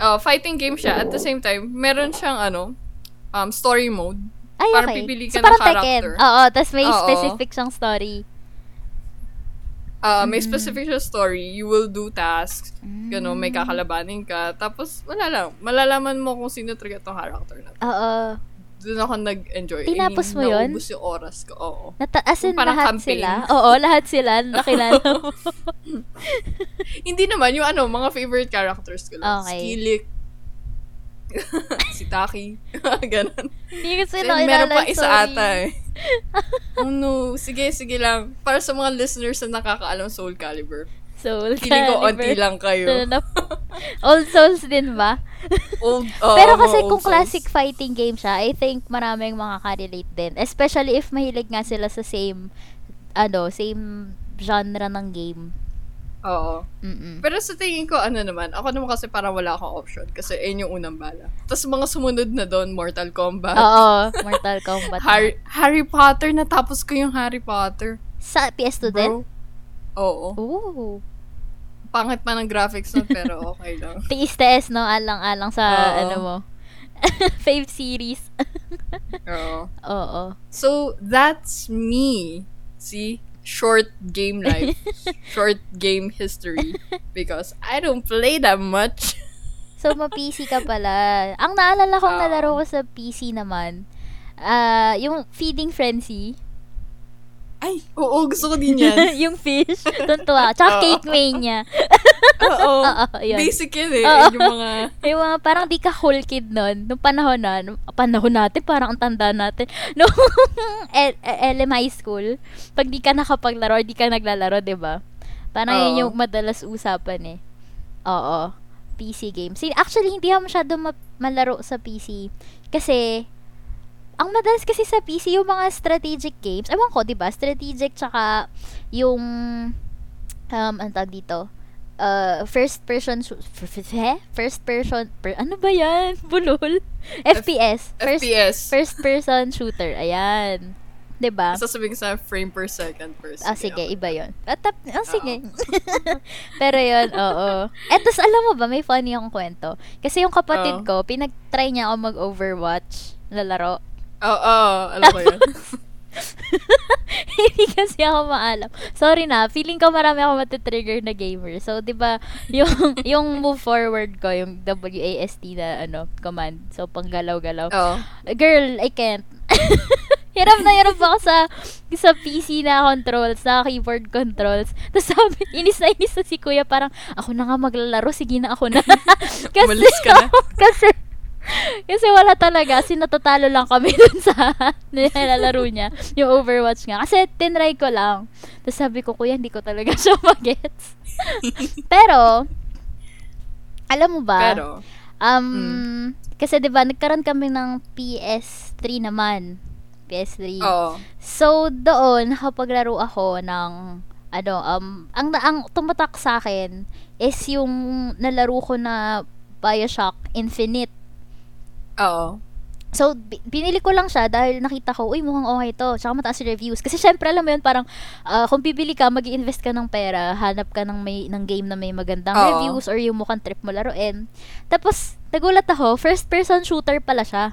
uh, fighting game siya. At the same time, meron siyang ano, um, story mode. Ay, Parang okay. pipili so, ka ng parang character. Tekken. Oo, tapos may Oo. specific siyang story. Uh, may Mm. specific siya story. You will do tasks. Gano, may Mm. kakalabanin ka. Tapos, wala lang. Malalaman mo kung sino talaga tong character na. Oo. Doon ako nag-enjoy. Tinapos I mo yun? Naubos yung oras ko. Oo. Nata- as in, lahat campaign. sila. Oo, lahat sila. Nakilala mo. Hindi naman, yung ano, mga favorite characters ko lang. Okay. Skillick, si Taki. Ganon. Hindi kasi Kasi nakilala. meron pa isa sorry. ata eh. oh no. Sige, sige lang. Para sa mga listeners na nakakaalam Soul Calibur. Soul Feeling ko Calibur. onti lang kayo. Old Souls din ba? Old, oo, Pero kasi kung souls. classic fighting game siya, I think maraming makaka-relate din. Especially if mahilig nga sila sa same, ano, same genre ng game. Oo. Mm-mm. Pero sa tingin ko, ano naman, ako naman kasi parang wala akong option kasi ayun yung unang bala. Tapos mga sumunod na doon, Mortal Kombat, Oo, Mortal Kombat. Harry, Harry Potter, natapos ko yung Harry Potter. Sa PS2 din? Oo. Ooh. Pangit pa ng graphics nun, pero okay lang. Tiis-tiis, no? Alang-alang sa, Oo. ano mo. Fave series. Oo. Oo. So, that's me. See? Short game life. Short game history. Because I don't play that much. So, ma-PC ka pala. Ang naalala kong Oo. nalaro ko sa PC naman, ah yung Feeding Frenzy. Ay, oo, gusto ko din yan. yung fish. Tuntua. Tsaka Oo. Cake Mania. Oo. Yun. Basic yun eh. Oo. Yung mga... Yung mga parang di ka cool kid nun. Nung panahon na, nung panahon natin, parang ang tanda natin. Nung L- LM High School, pag di ka nakapaglaro, di ka naglalaro, di ba? Parang yun Oo. yung madalas usapan eh. Oo. PC games. Actually, hindi ako masyado ma- malaro sa PC. Kasi, ang madalas kasi sa PC, yung mga strategic games, ewan ko, di ba? Strategic, tsaka yung, um, ang tawag dito, uh, first person, eh? first person, per, ano ba yan? Bulol? FPS. First, FPS. first person shooter. Ayan. 'Di ba? Sasabihin sa frame per second per Ah, sige, okay. iba yon. Ah, tap, ah, sige. Pero yon, oo. Eh, alam mo ba, may funny akong kwento. Kasi yung kapatid Oo. ko, pinag-try niya ako mag-overwatch, lalaro. Oo, oo, alam ko yun. Hindi kasi ako maalam. Sorry na, feeling ko marami ako matitrigger na gamer. So, di ba, yung, yung move forward ko, yung WASD na, ano, command. So, panggalaw-galaw. Oo. Girl, I can't. hirap na hirap ako sa sa PC na controls, sa keyboard controls. Tapos sabi, inis na inis na si kuya, parang, ako na nga maglalaro, sige na ako na. kasi, Umalis ka na? kasi, kasi wala talaga, kasi natatalo lang kami dun sa nilalaro niya, yung Overwatch nga. Kasi tinry ko lang. Tapos sabi ko, kuya, hindi ko talaga siya magets. Pero, alam mo ba, Pero, Um, kasi 'di ba nagkaroon kami ng PS3 naman. PS3. oo. So doon nakapaglaro ako ng ano um ang ang tumatak sa akin is yung nalaro ko na BioShock Infinite. Oo. So, bi- binili ko lang siya dahil nakita ko, uy, mukhang okay to. Tsaka mataas reviews. Kasi syempre, alam mo yun, parang, ah, kung bibili ka, mag invest ka ng pera, hanap ka ng, may, ng game na may magandang Oo. reviews or yung mukhang trip mo laruin. Tapos, nagulat ako, first person shooter pala siya.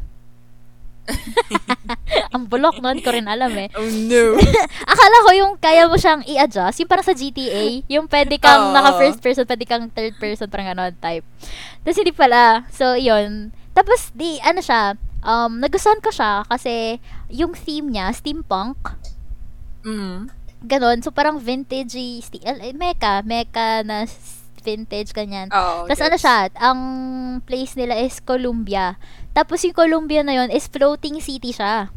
Ang bulok nun, ko rin alam eh. Oh no. Akala ko yung kaya mo siyang i-adjust, yung parang sa GTA, yung pwede kang Oo. naka first person, pwede kang third person, parang ganon type. Tapos hindi pala. So, yun. Tapos, di, ano siya, um, nagustuhan ko siya kasi yung theme niya, steampunk, Mm. ganon. So, parang vintage, sti- eh, mecha, mecha na vintage, ganyan. Oo. Tapos ano gets. siya, ang place nila is Columbia. Tapos yung Columbia na yun is floating city siya.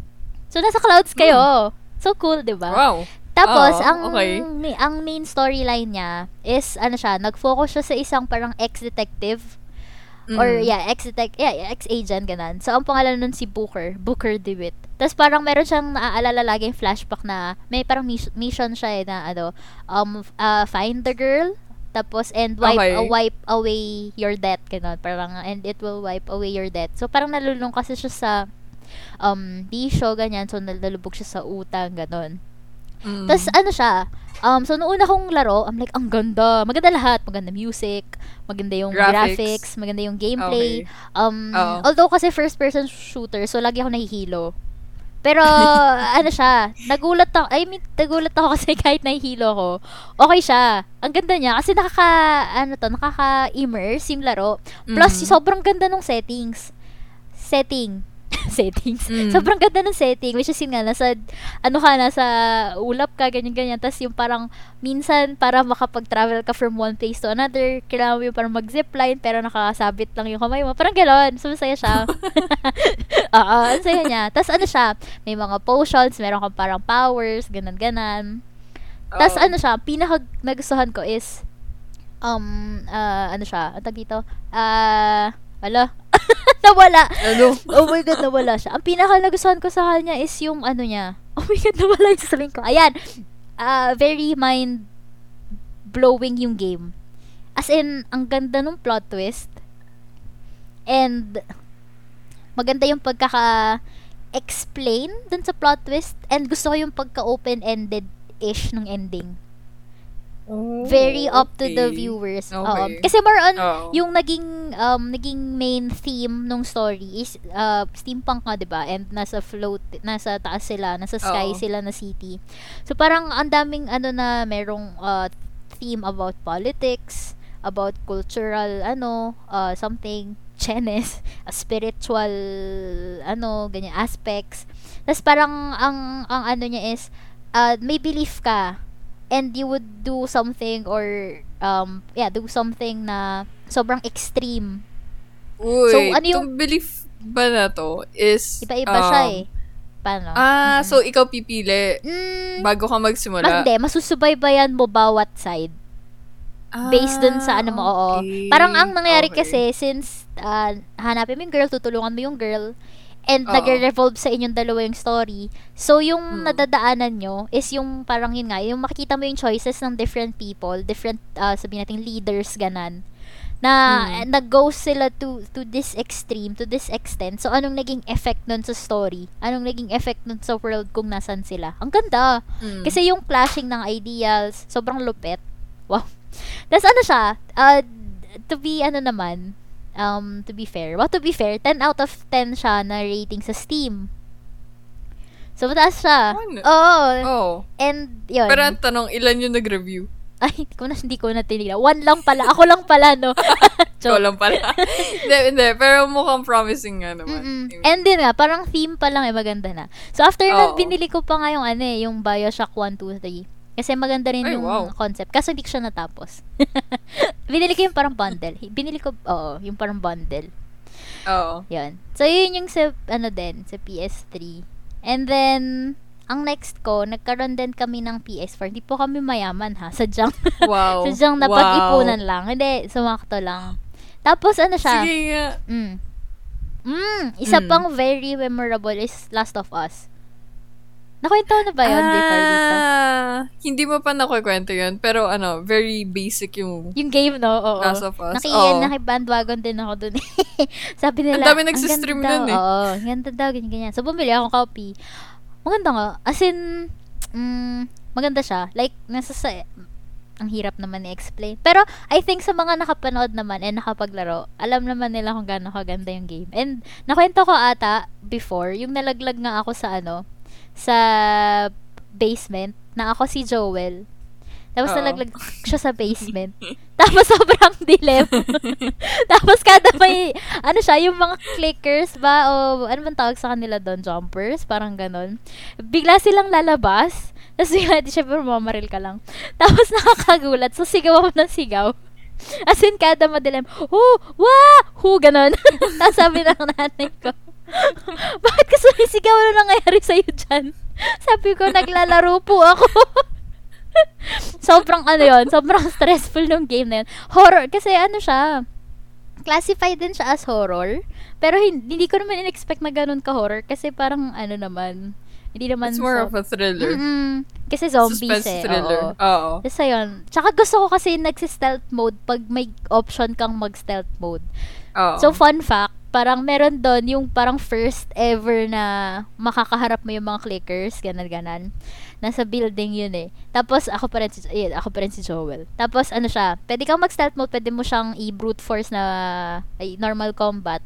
So, nasa clouds kayo. So, cool, di ba? Wow. Tapos, Oo, ang, okay. ang main storyline niya is, ano siya, nag-focus siya sa isang parang ex-detective. Or, Mm. yeah, ex-detective, yeah, ex-agent, ganun. So, ang pangalan nun si Booker, Booker DeWitt. Tapos, parang meron siyang naaalala laging flashback na, may parang mis- mission siya eh, na, ano, um, uh, find the girl, tapos, and wipe, Okay. uh, wipe away your debt, ganun. Parang, and it will wipe away your debt. So, parang nalulung kasi siya sa, um, bisyo, ganyan. So, nalulubog siya sa utang, ganun. Mm. Tapos ano siya, um, so noong una kong laro, I'm like, ang ganda. Maganda lahat. Maganda music, maganda yung graphics, Graphics. maganda yung gameplay. Okay. Um, although kasi first person shooter, so lagi ako nahihilo. Pero, ano siya, nagulat ako, I mean, nagulat ako kasi kahit nahihilo ako, okay siya. Ang ganda niya, kasi nakaka, ano to, nakaka-immerse yung laro. Plus, Mhm. sobrang ganda ng settings. Setting. Settings. Mm. Sobrang ganda ng setting, which is yun nga, nasa, ano ka, nasa ulap ka, ganyan-ganyan. Tapos yung parang, minsan, para makapag-travel ka from one place to another, kailangan mo yung parang mag-zipline, pero nakasabit lang yung kamay mo. Parang gano'n. So, masaya siya. Oo, ang saya niya. Tapos ano siya, may mga potions, meron kang parang powers, ganan-ganan. Tapos Oo. ano siya, pinaka nagustuhan ko is, um, ah, ano siya, ang tag dito, ah, ala, nawala. Ano? Oh my God, nawala siya. Ang pinaka nagustuhan ko sa kanya is yung ano niya. Oh my God, nawala yung sasabihin ko. Ayan. Ah, very mind blowing yung game. As in, ang ganda nung plot twist. And, maganda yung pagkaka explain dun sa plot twist and gusto ko yung pagka open-ended ish nung ending. Very up to the Oh, okay. viewers. Okay. Kasi more on Oo. yung naging um naging main theme nung story is uh, steampunk nga 'di ba? And nasa float nasa taas sila, nasa sky Oo. sila na city. So parang ang daming ano na merong uh, theme about politics, about cultural ano, uh, something chenes, uh, spiritual ano, ganyan aspects. Tapos parang ang ang ano niya is uh, may belief ka and you would do something or um yeah, do something na sobrang extreme. Uy, So, ano yung- belief ba na to is... Iba-iba um, siya eh. Paano? Ah, Mm-mm. so ikaw pipili Mm, bago ka mas magsimula. hindi, masusubaybayan mo bawat side. Based dun sa ano mo, oo. Ah, okay. Parang ang nangyari Okay. kasi, since ah, hanapin mo yung girl, tutulungan mo yung girl, and Oo. nagre-revolve sa inyong dalawa yung story. So, yung Hmm. nadadaanan nyo is yung parang yun nga, yung makikita mo yung choices ng different people, different, uh, sabihin natin, leaders, ganan na Hmm. nag-go sila to to this extreme, to this extent. So, anong naging effect nun sa story? Anong naging effect nun sa world kung nasan sila? Ang ganda! Mm. Kasi yung clashing ng ideals, sobrang lupit. Wow. Tapos ano siya, uh, to be ano naman, um, to be fair, well, to be fair, 10 out of 10 siya na rating sa Steam. So, mataas siya. Oo. Oh. And, yun. Pero ang tanong, ilan yung nag-review? Ay, hindi ko na, hindi ko na tinignan. One lang pala. Ako lang pala, no? Ikaw lang pala. hindi, hindi. Pero mukhang promising nga naman. Mm-mm. And din nga, parang theme pa lang eh, maganda na. So, after Oo. nun, binili ko pa nga yung ano eh, yung Bioshock 1, 2, 3. Kasi maganda rin Ay, yung wow. concept. Kaso hindi ko siya natapos. binili ko yung parang bundle. Binili ko, oo, yung parang bundle. Oo. Yun. So, yun yung sa, ano din, sa PS3. And then, ang next ko, nagkaroon din kami ng PS4. Hindi po kami mayaman ha. Sadyang, Wow. sadyang napag-ipunan lang. Hindi, sumakto lang. Tapos, ano siya? Sige nga. Mm. Mm, isa Mm. pang very memorable is Last of Us. Nakwento na ba yun before dito? Ah, hindi mo pa nakukwento yun. Pero ano, very basic yung Yung game, no? Oo. Last of Us. Naki, Oo. nakibandwagon din ako dun. Sabi nila, Ang dami "Ang nagsistream nun daw." eh. Oo, ang ganda daw, ganyan, ganyan. So, bumili akong copy. Maganda nga. As in, mm, maganda siya. Like, nasa sa, ang hirap naman i-explain. Pero, I think sa mga nakapanood naman and nakapaglaro, alam naman nila kung gaano kaganda yung game. And, nakwento ko ata before, yung nalaglag nga ako sa ano, sa basement, na ako si Joel. Tapos Oo. nalaglag siya sa basement. Tapos sobrang dilim. Tapos kada may, ano siya, yung mga clickers ba, o ano bang tawag sa kanila doon, jumpers, parang ganon. Bigla silang lalabas. Tapos bigla, di syempre mamaril ka lang. Tapos nakakagulat. So sigaw ako ng sigaw. As in, kada madilim, hu, wah, hu, ganon. Tapos sabi ng nanay ko, bakit ka sumisigaw? Ano nangyayari sa'yo dyan? Sabi ko, naglalaro po ako. sobrang ano yon sobrang stressful nung game na yun. Horror, kasi ano siya, classified din siya as horror. Pero hindi, hindi ko naman in-expect na ganun ka-horror kasi parang ano naman, hindi naman It's more so- of a thriller. Mm-mm. Kasi zombies Suspense eh. thriller. Oo. Oo. Tapos ayun. Tsaka gusto ko kasi nagsi-stealth mode pag may option kang mag-stealth mode. Oo. So, fun fact, parang meron doon yung parang first ever na makakaharap mo yung mga clickers, ganan-ganan. Nasa building yun eh. Tapos, ako pa rin si, ayun, ako pa rin si Joel. Tapos, ano siya, pwede kang mag-stealth mode, pwede mo siyang i-brute force na ay, normal combat.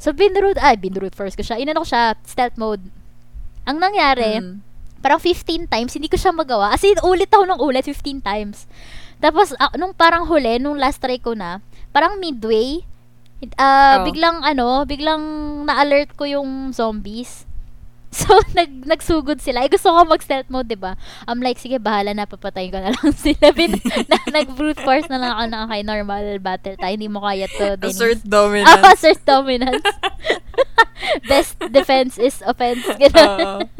So, binroot, ay, binroot force ko siya. Inano ko siya, stealth mode. Ang nangyari, Mm. parang 15 times, hindi ko siya magawa. As in, ulit ako ng ulit, 15 times. Tapos, ah, nung parang huli, nung last try ko na, parang midway, Ah, Oh. biglang ano, biglang na-alert ko yung zombies. So, nag, nagsugod sila. Eh, gusto ko mag-stealth mode, di ba? I'm like, sige, bahala na, papatayin ko na lang sila. Bin, na, nag-brute force na lang ako na, okay, normal battle tayo. Hindi mo kaya to, Denise. Assert Ah, dominance. assert dominance. Best defense is offense. Ganun.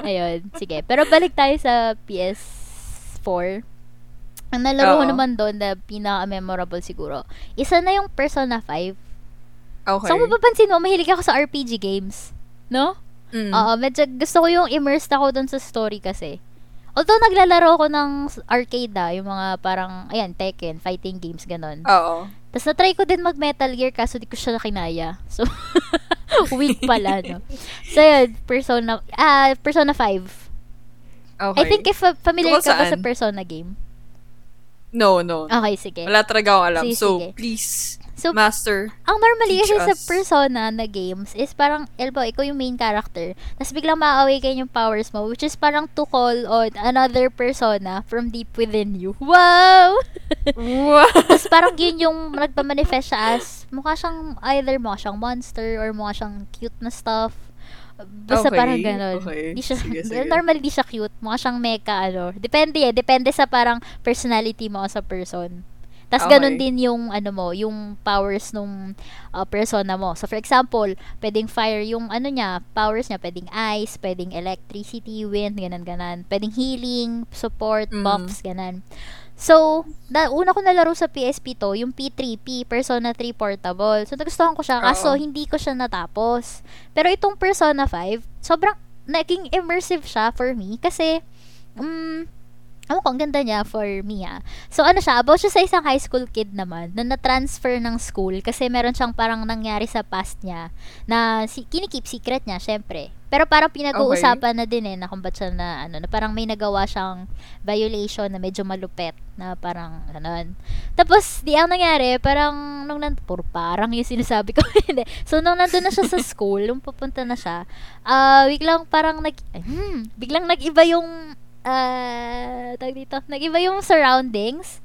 Ayun, sige. Pero balik tayo sa PS4. Ang nalaro ko naman doon na pinaka-memorable siguro. Isa na yung Persona 5. okay. So, mapapansin mo, mahilig ako sa RPG games. No? Mm. Oo, medyo gusto ko yung immersed ako doon sa story kasi. Although naglalaro ko ng arcade ah, yung mga parang, ayan, Tekken, fighting games, ganon. Oo. Tapos na-try ko din mag-Metal Gear kaso di ko siya nakinaya. So, weak pala, no? So, yun, Persona, ah, Persona 5. Okay. I think if uh, familiar Tungkol ka ba sa? Persona game? No, no. Okay, sige. Wala talaga akong alam. Sige, so, sige. please, So, master. ang normally kasi sa us. Persona na games is parang, elbow, ikaw yung main character. Tapos biglang ma-awaken yung powers mo, which is parang to call on another persona from deep within you. Wow! Wow. Tapos parang yun yung nagpa-manifest siya as mukha siyang either mukha siyang monster or mukha siyang cute na stuff. Basta Okay, parang ganun. okay. Di siya, Sige, sige. Normally di siya cute. Mukha siyang mecha, ano. Depende eh. Depende sa parang personality mo sa person. Tapos Okay. ganun din yung ano mo, yung powers nung uh, persona mo. So for example, pwedeng fire yung ano niya, powers niya, pwedeng ice, pwedeng electricity, wind, ganun ganan. Pwedeng healing, support, Mm. buffs, ganan. So, na, una ko nalaro sa PSP to, yung P3P, Persona 3 Portable. So, nagustuhan ko siya, kaso Oo. hindi ko siya natapos. Pero itong Persona 5, sobrang naging immersive siya for me kasi, um, Ewan ko, ang ganda niya for me ah. So ano siya, about siya sa isang high school kid naman na na-transfer ng school kasi meron siyang parang nangyari sa past niya na si, kinikip secret niya, syempre. Pero parang pinag-uusapan na din eh na kung ba't siya na, ano, na parang may nagawa siyang violation na medyo malupet na parang ganon. Tapos, di ang nangyari, parang nung nan puro parang yung sinasabi ko. Hindi. so, nung nandun na siya sa school, nung pupunta na siya, ah biglang parang nag, hmm, biglang nag-iba yung uh, tawag dito, nag-iba yung surroundings.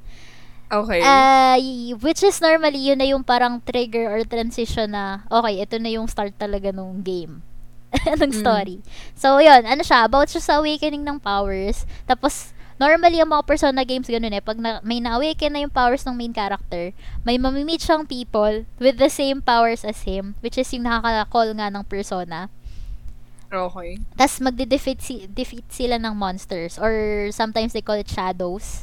Okay. Uh, which is normally, yun na yung parang trigger or transition na, okay, ito na yung start talaga nung game. ng Mm. story. So, yun, ano siya, about siya sa awakening ng powers. Tapos, normally, yung mga Persona games, ganun eh, pag na, may na-awaken na yung powers ng main character, may mamimit siyang people with the same powers as him, which is yung nakaka-call nga ng persona. okay. Tapos magde-defeat si- defeat sila ng monsters or sometimes they call it shadows.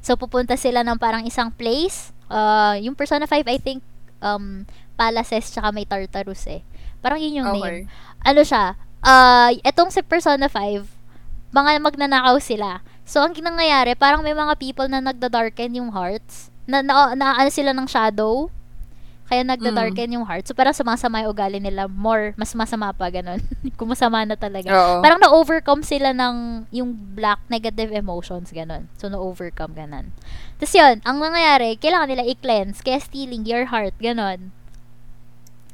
So pupunta sila ng parang isang place. Uh, yung Persona 5 I think um Palaces tsaka may Tartarus eh. Parang yun yung Okay. name. Ano siya? Uh, etong si Persona 5 mga magnanakaw sila. So ang nangyayari, parang may mga people na nagda-darken yung hearts. Na, na, na ano sila ng shadow. Kaya nagda-darken yung heart. So, parang sumasama yung ugali nila. More, mas masama pa, ganun. Kung masama na talaga. Oo. Parang na-overcome sila ng yung black negative emotions, ganun. So, na-overcome, ganun. Tapos yun, ang nangyayari, kailangan nila i-cleanse. Kaya stealing your heart, ganun.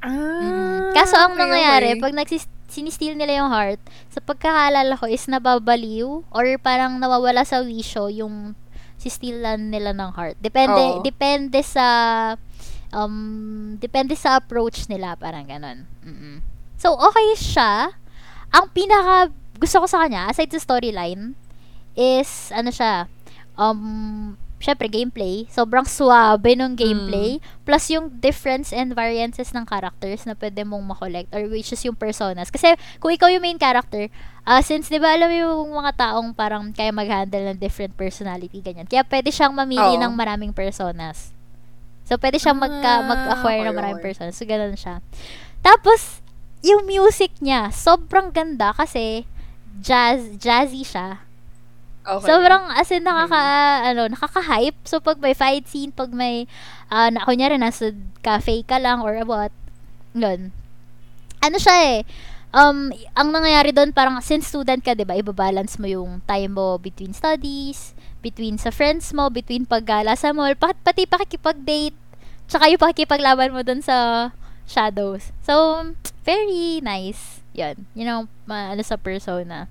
Mm. Ah, Kaso ang okay, nangyayari, okay. pag nagsis sinisteal nila yung heart, sa pagkakaalala ko is nababaliw or parang nawawala sa wisyo yung sistilan nila ng heart. Depende Oo. depende sa um depende sa approach nila, parang ganun. Mm-mm. So okay siya. Ang pinaka gusto ko sa kanya aside sa storyline is ano siya um syempre gameplay. Sobrang suabe nung gameplay. Plus yung difference and variances ng characters na pwede mong makollect or which is yung personas. Kasi kung ikaw yung main character ah since di ba alam mo yung mga taong parang kaya mag-handle ng different personality ganyan. Kaya pwede siyang mamili Oo. ng maraming personas. So pwede siyang magka, Ah, mag-acquire ng okay, maraming okay. personas. So ganun siya. Tapos yung music niya sobrang ganda kasi jazz jazzy siya Okay. Sobrang as in nakaka ano, nakaka-hype. So pag may fight scene, pag may uh, na kunyari nasa cafe ka lang or what, yun. Ano siya eh, um, ang nangyayari doon parang since student ka, 'di ba, ibabalance mo yung time mo between studies, between sa friends mo, between paggala sa mall, pati, pati pakikipag-date, tsaka yung pakikipaglaban mo doon sa shadows. So, very nice. Yun. You know, ma- ano sa persona.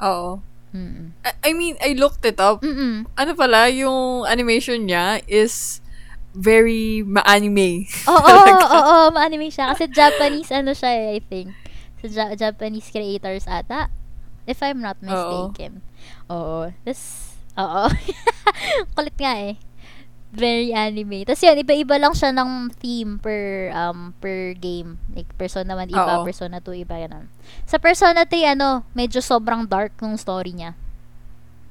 Oo. Mm-mm. I, I mean, I looked it up. Mm-mm. Ano pala, yung animation niya is very ma-anime. Oo, oo, oo, oo, ma-anime siya. Kasi Japanese, ano siya eh, I think. Sa Ja- Japanese creators ata. If I'm not mistaken. Oo. Tapos, oo. Kulit nga eh. Very anime. Tapos yun, iba-iba lang siya ng theme per um per game. Like, Persona 1 iba, Oo. Persona 2 iba, ganun. Sa Persona 3, ano, medyo sobrang dark nung story niya.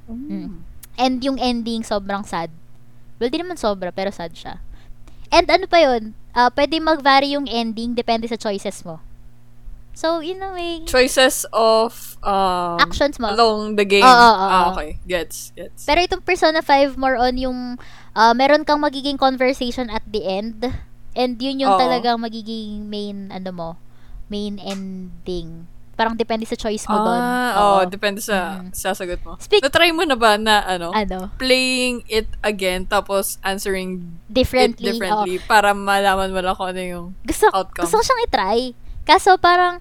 Mm. And yung ending, sobrang sad. Well, di naman sobra, pero sad siya. And ano pa yun, ah pwede mag-vary yung ending, depende sa choices mo. So, in a way, Choices of um, actions mo. along the game. Oo, oo, oo. Ah, okay. Gets, gets. Pero itong Persona 5, more on yung, ah, meron kang magiging conversation at the end. And yun yung Oo. talagang magiging main, ano mo, main ending. Parang depende sa choice mo doon. Ah, Oo. oo, depende sa Mm. sasagot mo. Speak- Na-try mo na ba na, ano, Ano? playing it again tapos answering Differently. it differently para malaman mo lang kung ano yung gusto, outcome. gusto ko siyang itry. Kaso parang,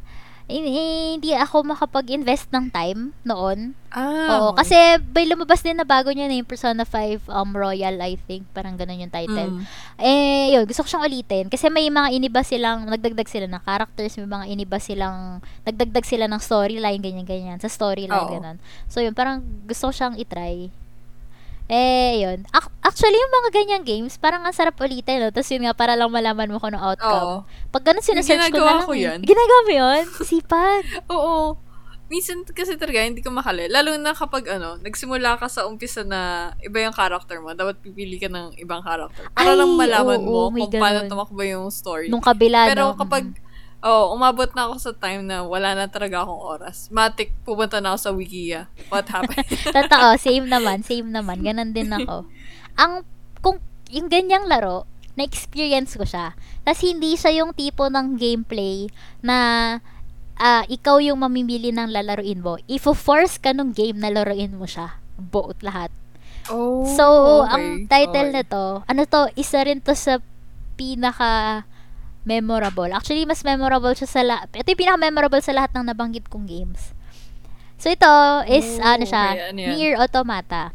eh, eh, hindi ako makapag-invest ng time noon. Ah, Oo, okay. kasi may lumabas din na bago niya na yung Persona 5 um, Royal, I think. Parang ganun yung title. Mm. Eh, yun, gusto ko siyang ulitin. Kasi may mga iniba silang, nagdagdag sila ng characters, may mga iniba silang, nagdagdag sila ng storyline, ganyan-ganyan. Sa storyline, Oo. ganun. So, yun, parang gusto ko siyang itry. Eh, yun. Ac- actually, yung mga ganyang games, parang ang sarap ulitin, no? Tapos yun nga, para lang malaman mo kung ano outcome. Oo. Pag ganun sinesearch ko ginagawa na lang. ko eh. yan. Ginagawa mo yun? Sipag. Oo. Minsan kasi talaga hindi ko makali. Lalo na kapag ano, nagsimula ka sa umpisa na iba yung character mo, dapat pipili ka ng ibang character. Para Ay, lang malaman oo, mo may kung paano ganun. tumakbo yung story. Nung kabila, Pero no? kapag, oh, umabot na ako sa time na wala na talaga akong oras. Matik, pupunta na ako sa Wikia. What happened? Totoo, same naman, same naman. Ganon din ako. Ang, kung, yung ganyang laro, na-experience ko siya. Tapos hindi siya yung tipo ng gameplay na ah, ikaw yung mamimili ng lalaruin mo. If-force ka nung game na laruin mo siya. Buot lahat. oh, So, okay. ang title Okay. nito, ano to, isa rin to sa pinaka memorable. Actually, mas memorable siya sa lahat. Ito yung pinaka-memorable sa lahat ng nabanggit kong games. So, ito is, Oh, ano siya, okay, ano yan? Nier Automata.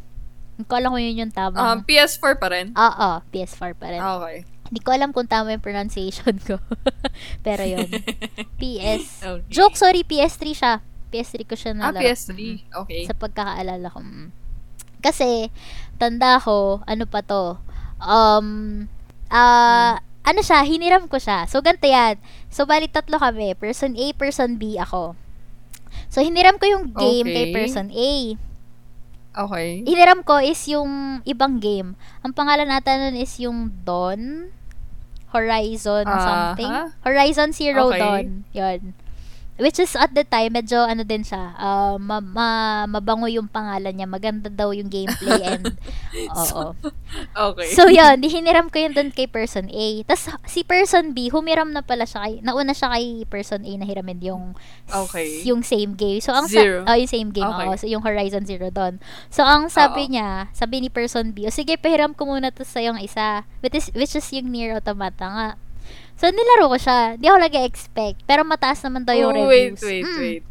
Hindi ko alam kung yun yung Um, tamang. PS4 pa rin? Oo, PS4 pa rin. Okay. Hindi ko alam kung tama yung pronunciation ko. Pero yun. PS. Okay. Joke, sorry, PS3 siya. PS3 ko siya Ah, nalaro. PS3. Mhm Okay. sa pagkakaalala ko. Kasi, tanda ko, ano pa to, um, ah, ano siya, hiniram ko siya. So, ganito yan. So, bali tatlo kami. Person A, person B ako. So, hiniram ko yung game kay Okay. person A. Okay. Hiniram ko is yung ibang game. Ang pangalan natin nun is yung Dawn. Horizon Aha. something. Horizon Zero Okay. Dawn. Yun. Which is at the time, medyo ano din siya, uh, ma- ma- mabango yung pangalan niya. Maganda daw yung gameplay and oo. Okay. So yun, hiniram ko yun dun kay person A. Tapos si person B, humiram na pala siya kay, nauna siya kay person A na hiramin yung Okay. yung same game. So ang Zero. Sa, oh, yung same game, Okay. oo. So yung Horizon Zero Dawn. So ang sabi Oo. niya, sabi ni person B, o sige, pahiram ko muna to sa yung isa. Which is, which is yung Nier Automata nga. So nilaro ko siya. Di ako nag-expect. Pero mataas naman daw yung oh, wait, reviews. wait, Mm. wait.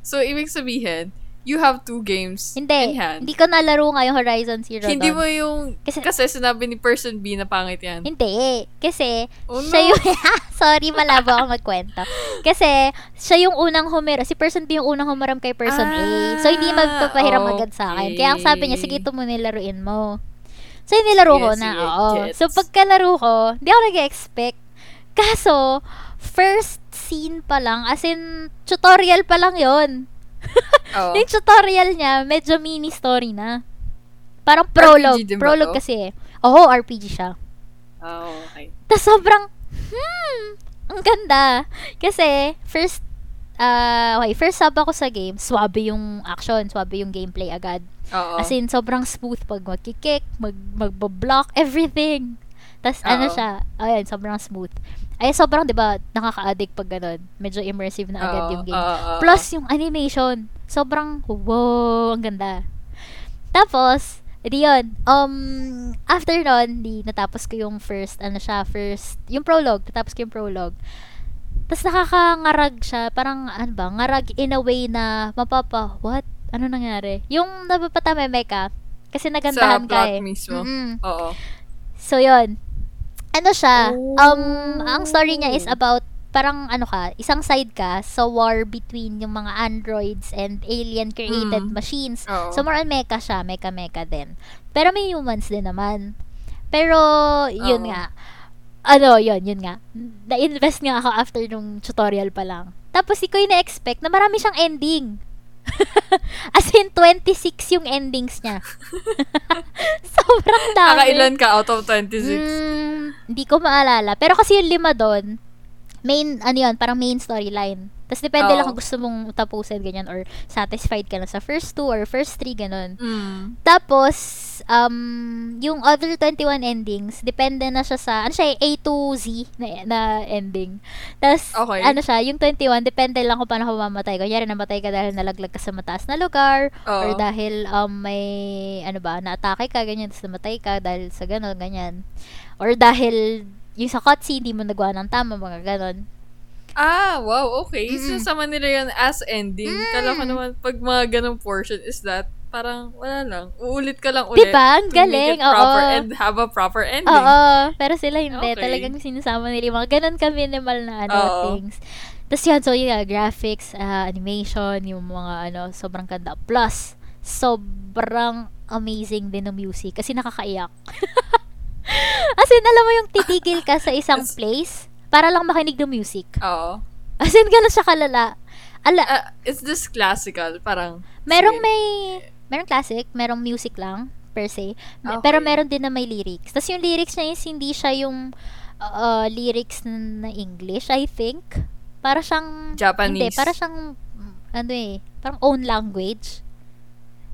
So, ibig sabihin, you have two games Hindi. in hand. Hindi ko nalaro nga yung Horizon Zero Hindi Dawn. mo yung... Kasi- Kasi, sinabi ni person B na pangit yan. Hindi. Kasi, Oh, siya no. yung, sorry, malabo ako magkwento. Kasi, siya yung unang humira, si person B yung unang humaram kay person A. So, hindi Ah, magpapahiram agad sa akin. Kaya ang sabi niya, sige, ito mo nilaruin mo. So, nilaro Sige, ko na, oo. gets. So, pagkalaro ko, hindi ako nag-expect. Kaso, first scene pa lang, as in, tutorial pa lang yon Oo. Yung tutorial niya, medyo mini story na. Parang prologue. Prologue to? kasi. Oo, RPG siya. Oh, okay. Tapos sobrang, hmm, ang ganda. Kasi, first, ah, okay, first sub ako sa game, swabe yung action, swabe yung gameplay agad. Oo. As in, sobrang smooth pag magkikik, mag, magbablock, everything. Tapos, ano siya, ayun, sobrang smooth. Ay, sobrang, di ba, nakaka-addict pag ganun. Medyo immersive na agad Oo, yung game. oo, oo. Plus, yung animation, sobrang, wow, ang ganda. Tapos, edi yun, um, after nun, di, natapos ko yung first, ano siya, first, yung prologue, natapos ko yung prologue. Tapos nakakangarag siya, parang, ano ba, ngarag in a way na, mapapa, what? Ano nangyari? Yung napapatameme ka, kasi nagandahan Sa ka plot eh. mismo. Mm-mm. Oo. So, yun. Ano siya? Oh. Um, ang story niya is about parang ano ka, isang side ka sa war between yung mga androids and alien created Mm. machines. Oo. So more on mecha siya, mecha-mecha din. Pero may humans din naman. Pero yun Oo. nga. Ano, yun, yun nga. Na-invest nga ako after nung tutorial pa lang. Tapos di ko yung na-expect na marami siyang ending. As in, 26 yung endings niya. Sobrang dami. Nakailan ka out of 26? Mm, hindi ko maalala. Pero kasi yung lima doon, main, ano yun, parang main storyline. Tapos depende Oo. lang kung gusto mong tapusin, ganyan, or satisfied ka na sa first two or first three, ganun. Mm. Tapos, um, yung other 21 endings, depende na siya sa, ano siya, eh, A to Z na, na ending. Tapos, Okay. ano siya, yung 21, depende lang kung paano ka mamamatay. Kunyari, namatay ka dahil nalaglag ka sa mataas na lugar, or Oo. dahil um, may, ano ba, naatake ka, ganyan, tapos namatay ka dahil sa gano'n, ganyan. Or dahil, yung sa cutscene, hindi mo nagawa ng tama, mga ganon. Ah, wow, okay. Mm-mm. Sinasama nila yun as ending. Kala ko naman, pag mga ganong portion is that, parang, wala lang. Uulit ka lang ulit. Diba? Ang to make galing, it proper oo. and have a proper ending. Oo, pero sila hindi. Okay. Talagang sinasama nila yung mga ganun ka minimal na ano, Oo. things. Tapos yan, so yun, nga, graphics, ah, animation, yung mga ano, sobrang ganda. Plus, sobrang amazing din ng music kasi nakakaiyak. As in, alam mo yung titigil ka sa isang place para lang makinig ng music. Oo. As in, gano'n siya kalala. Ala, Ah, is this classical? Parang, merong may, merong classic, merong music lang, per se. Okay. Pero meron din na may lyrics. Tapos yung lyrics niya is hindi siya yung uh, lyrics na, English, I think. Para siyang, Japanese. hindi, para siyang, ano eh, parang own language.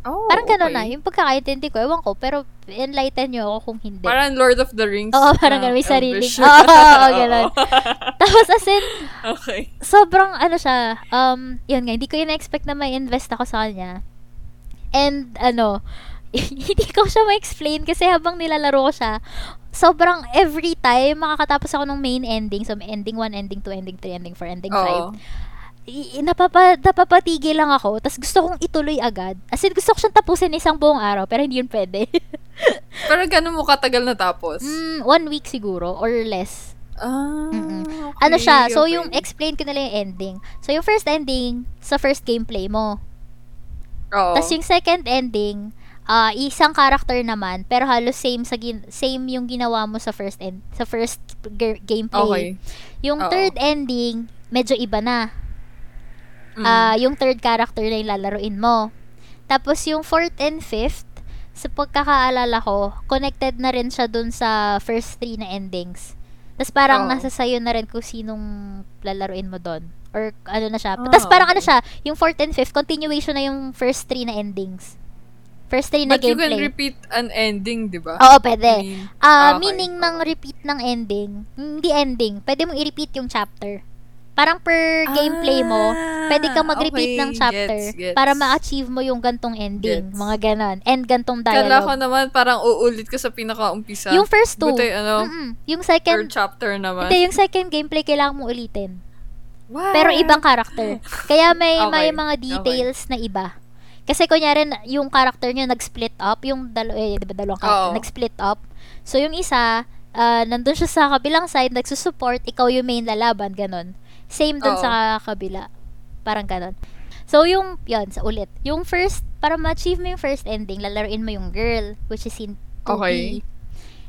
Oh, Parang gano'n na. okay. Yung pagkakaintindi ko, ewan ko, pero enlighten nyo ako kung hindi. Parang Lord of the Rings. Oo, parang na ganun, may Elvish. Oo, oo, ganun. Oo. Tapos as in, okay. sobrang ano siya, um, yun nga, hindi ko yun expect na may invest ako sa kanya. And, ano, hindi ko siya ma-explain kasi habang nilalaro ko siya, sobrang every time makakatapos ako ng main ending, so ending 1, ending 2, ending 3, ending 4, ending 5, Oo. I- napapa, napapatigil lang ako, tapos gusto kong ituloy agad. As in, gusto ko siyang tapusin isang buong araw, pero hindi yun pwede. Pero ganun mo katagal natapos? mm, one week siguro, or less. Ah, Mm-mm. okay, ano siya, so okay. yung explain ko na lang yung ending. So yung first ending, sa first gameplay mo. Oo. Tapos yung second ending, ah isang character naman, pero halos same sa gin- same yung ginawa mo sa first end, sa first g- gameplay. Okay. Yung Oo. third ending, medyo iba na. Mm. Ah, yung third character na yung lalaruin mo. Tapos yung fourth and fifth, sa pagkakaalala ko, connected na rin siya dun sa first three na endings. Tapos parang Oo. nasa sayo na rin kung sinong lalaruin mo doon. Or ano na siya. Ah, Tapos parang ano siya, yung fourth and fifth, continuation na yung first three na endings. First three na But you can gameplay. repeat an ending, di ba? Oo, pwede. I mean, Ah, okay, meaning ng repeat ng ending, hindi ending, pwede mong i-repeat yung chapter. Parang per gameplay mo, pwede kang mag-repeat okay. ng chapter Gets, gets. para ma-achieve mo yung gantong ending, Gets. mga ganon. And gantong Kala ko dialogue. naman parang uulit ka sa pinaka-umpisa. Yung first two, Buti, ano, mm-mm. yung third second, chapter naman. hindi, yung second gameplay kailangan mo ulitin. What? Pero ibang character. Kaya may Okay. may mga details na iba. Kasi kunyari, yung character niya nag-split up, yung dalo, eh, di ba dalawang character, nag-split up. So, yung isa, ah, nandun siya sa kabilang side, nagsusupport, ikaw yung main lalaban, ganon. Same dun Oo. sa kabila. Parang ganon. So, yung, yun, sa ulit. Yung first, para ma-achieve mo yung first ending, lalaruin mo yung girl, which is in 2B. Okay.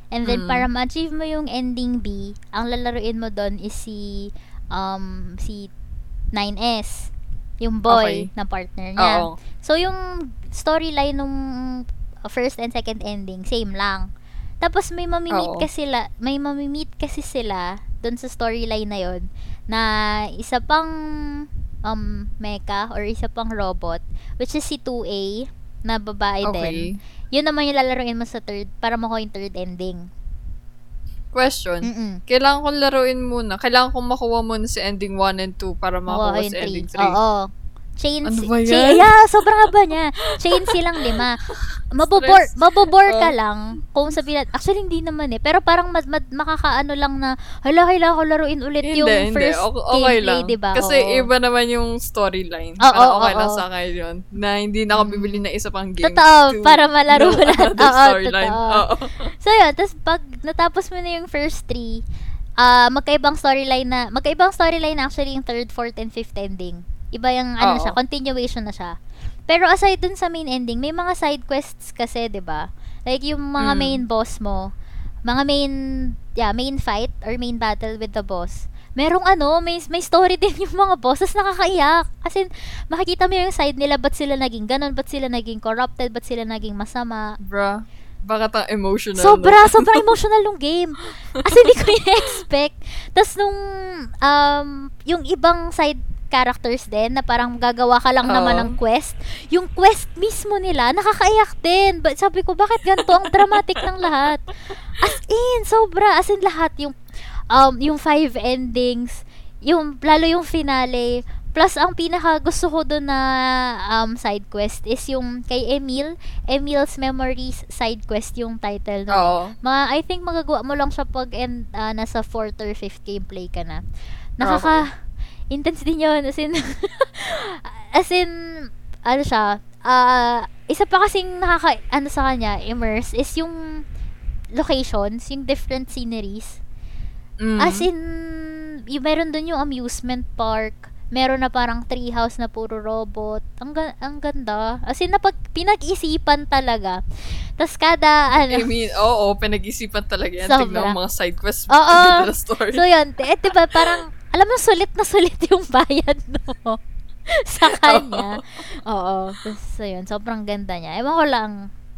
And then, Mm. para ma-achieve mo yung ending B, ang lalaruin mo doon is si, um, si 9S. Yung boy Okay. na partner niya. Oo. So, yung storyline nung first and second ending, same lang. Tapos, may mamimit Oo. kasi sila, may mamimit kasi sila doon sa storyline na yon na isa pang um, mecha or isa pang robot, which is si 2A, na babae din. Okay. Yun naman yung lalaroin mo sa third, para makuha yung third ending. Question. Mm-mm. Kailangan kong laruin muna. Kailangan kong makuha muna si ending 1 and 2 para Makuha yung si ending three. 3. Oo. Chain, Ano ba chain- yan? yeah, sobrang haba niya. Chain silang lima. Mabobor, mabobor ka Oh. lang kung sabihin natin, actually hindi naman eh, pero parang mad, mad, makakaano lang na, hala, kailangan ko laruin ulit Hindi, yung hindi. first Okay, okay gameplay, lang. di ba? Kasi Oo. iba naman yung storyline. Oo, Parang okay oo, lang oo. sa akin yun. Na hindi na ako bibili ng isa pang game. Totoo, to para malaro know lahat. Oo, storyline. totoo. Oo. So yun, tapos pag natapos mo na yung first three, ah magkaibang storyline na, magkaibang storyline actually yung third, fourth, and fifth ending. Iba yung ano Oo. siya, continuation na siya. Pero aside dun sa main ending, may mga side quests kasi, 'di ba? Like yung mga Mm. main boss mo, mga main yeah, main fight or main battle with the boss. Merong ano, may may story din yung mga bosses nakakaiyak. Kasi makikita mo yung side nila, ba't sila naging ganun, ba't sila naging corrupted, ba't sila naging masama. Bruh. Baka ta emotional. Sobra, sobrang emotional nung game. As in, hindi ko in-expect. Tapos nung, um, yung ibang side characters din, na parang gagawa ka lang naman Oo. ng quest, yung quest mismo nila, nakakaiyak din. But sabi ko, bakit ganito ang dramatic ng lahat? As in, sobra. As in, lahat. Yung, um, yung five endings, yung, lalo yung finale, Plus, ang pinaka gusto ko doon na um, side quest is yung kay Emil, Emil's Memories side quest yung title nun. Oo. Mga, I think magagawa mo lang siya pag end, ah, nasa 4th or 5th gameplay ka na. Nakaka, intense din yun. As in, as in, ano siya, ah, isa pa kasing nakaka, ano sa kanya, immerse, is yung locations, yung different sceneries. Mm. As in, yung meron dun yung amusement park, meron na parang treehouse na puro robot. Ang, ga- ang ganda. As in, napag, pinag-isipan talaga. Tapos kada, ano, I mean, oo, pinag-isipan talaga yan. Sobra. Tignan mga side quests. Oo. Na story. So yun, eh, diba, parang, alam mo, sulit na sulit yung bayad, no? sa kanya. Oo. So yun, sobrang ganda niya. Ewan ko lang,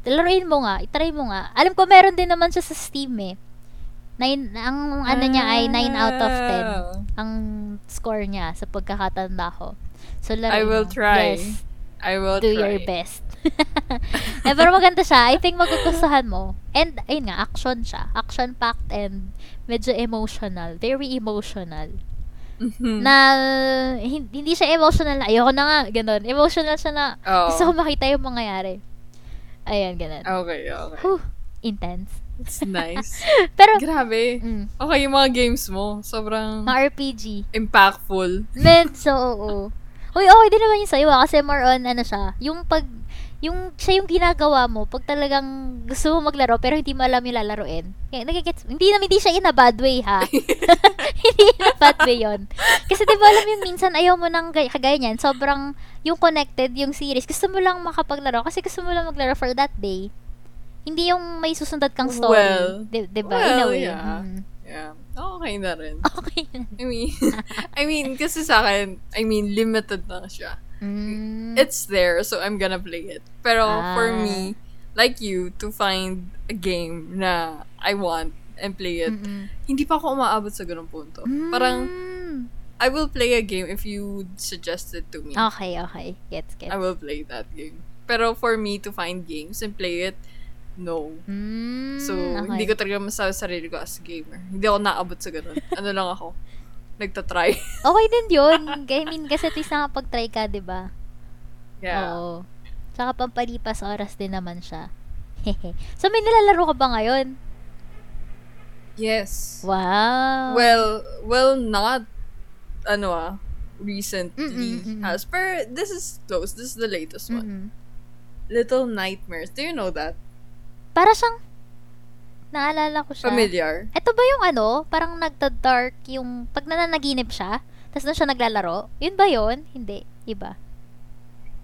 laruin mo nga, itry mo nga. Alam ko, meron din naman siya sa Steam, eh. Nine, ang ano niya ay 9 out of 10. Ang score niya sa pagkakatanda ko. So, laruin I will mo. try. Yes, I will do try. your best. eh, pero maganda siya. I think magugustuhan mo. And, ayun nga, action siya. Action-packed and medyo emotional. Very emotional. Mhm. Na, hin- hindi siya emotional na, ayoko na nga, ganun. Emotional siya na, Oo. gusto ko makita yung mangyayari. Ayan, ganun. Okay, okay. Whew, intense. It's nice. Pero, Grabe. mm, Okay, yung mga games mo, sobrang mga RPG. impactful. Medyo, oo. Uy, okay din naman yung sa'yo ah, kasi more on, ano siya, yung pag, yung, siya yung ginagawa mo, pag talagang gusto mo maglaro, pero hindi mo alam yung lalaroin. Kaya, nagigets, hindi naman, hindi siya in a bad way, ha? hindi in a bad way yun. Kasi di ba alam yung minsan, ayaw mo nang gay- kagaya niyan, sobrang, yung connected, yung series, gusto mo lang makapaglaro, kasi gusto mo lang maglaro for that day. Hindi yung may susunod kang story. Well, di, di ba? in a well, way. yeah. Mm. Yeah. Okay na rin. Okay. I mean, I mean, kasi sa akin, I mean, limited lang siya. Mm. It's there, so I'm gonna play it. Pero for Ah. me, like you, to find a game na I want and play it, Mm-mm. hindi pa ako umaabot sa ganung punto. Parang, Mm. I will play a game if you suggest it to me. Okay, okay. Gets, gets. I will play that game. Pero for me to find games and play it, no. Mm, So, okay. hindi ko talaga masabi sa sarili ko as gamer. Hindi ako naabot sa ganun. ano lang ako, nagtatry. Okay din yun. I mean, kasi at least nakapag-try ka, di ba? yeah. Oo. Tsaka pampalipas oras din naman siya. so, may nilalaro ka ba ngayon? Yes. Wow. Well, well, not, ano ah, recently Mm-mm, mm-mm. has. Pero this is close. This is the latest one. Mhm. Little Nightmares. Do you know that? Para siyang, naalala ko siya. Familiar? Ito ba yung ano, parang nagda-dark yung, pag nananaginip siya, tapos doon siya naglalaro? Yun ba yun? Hindi. Iba.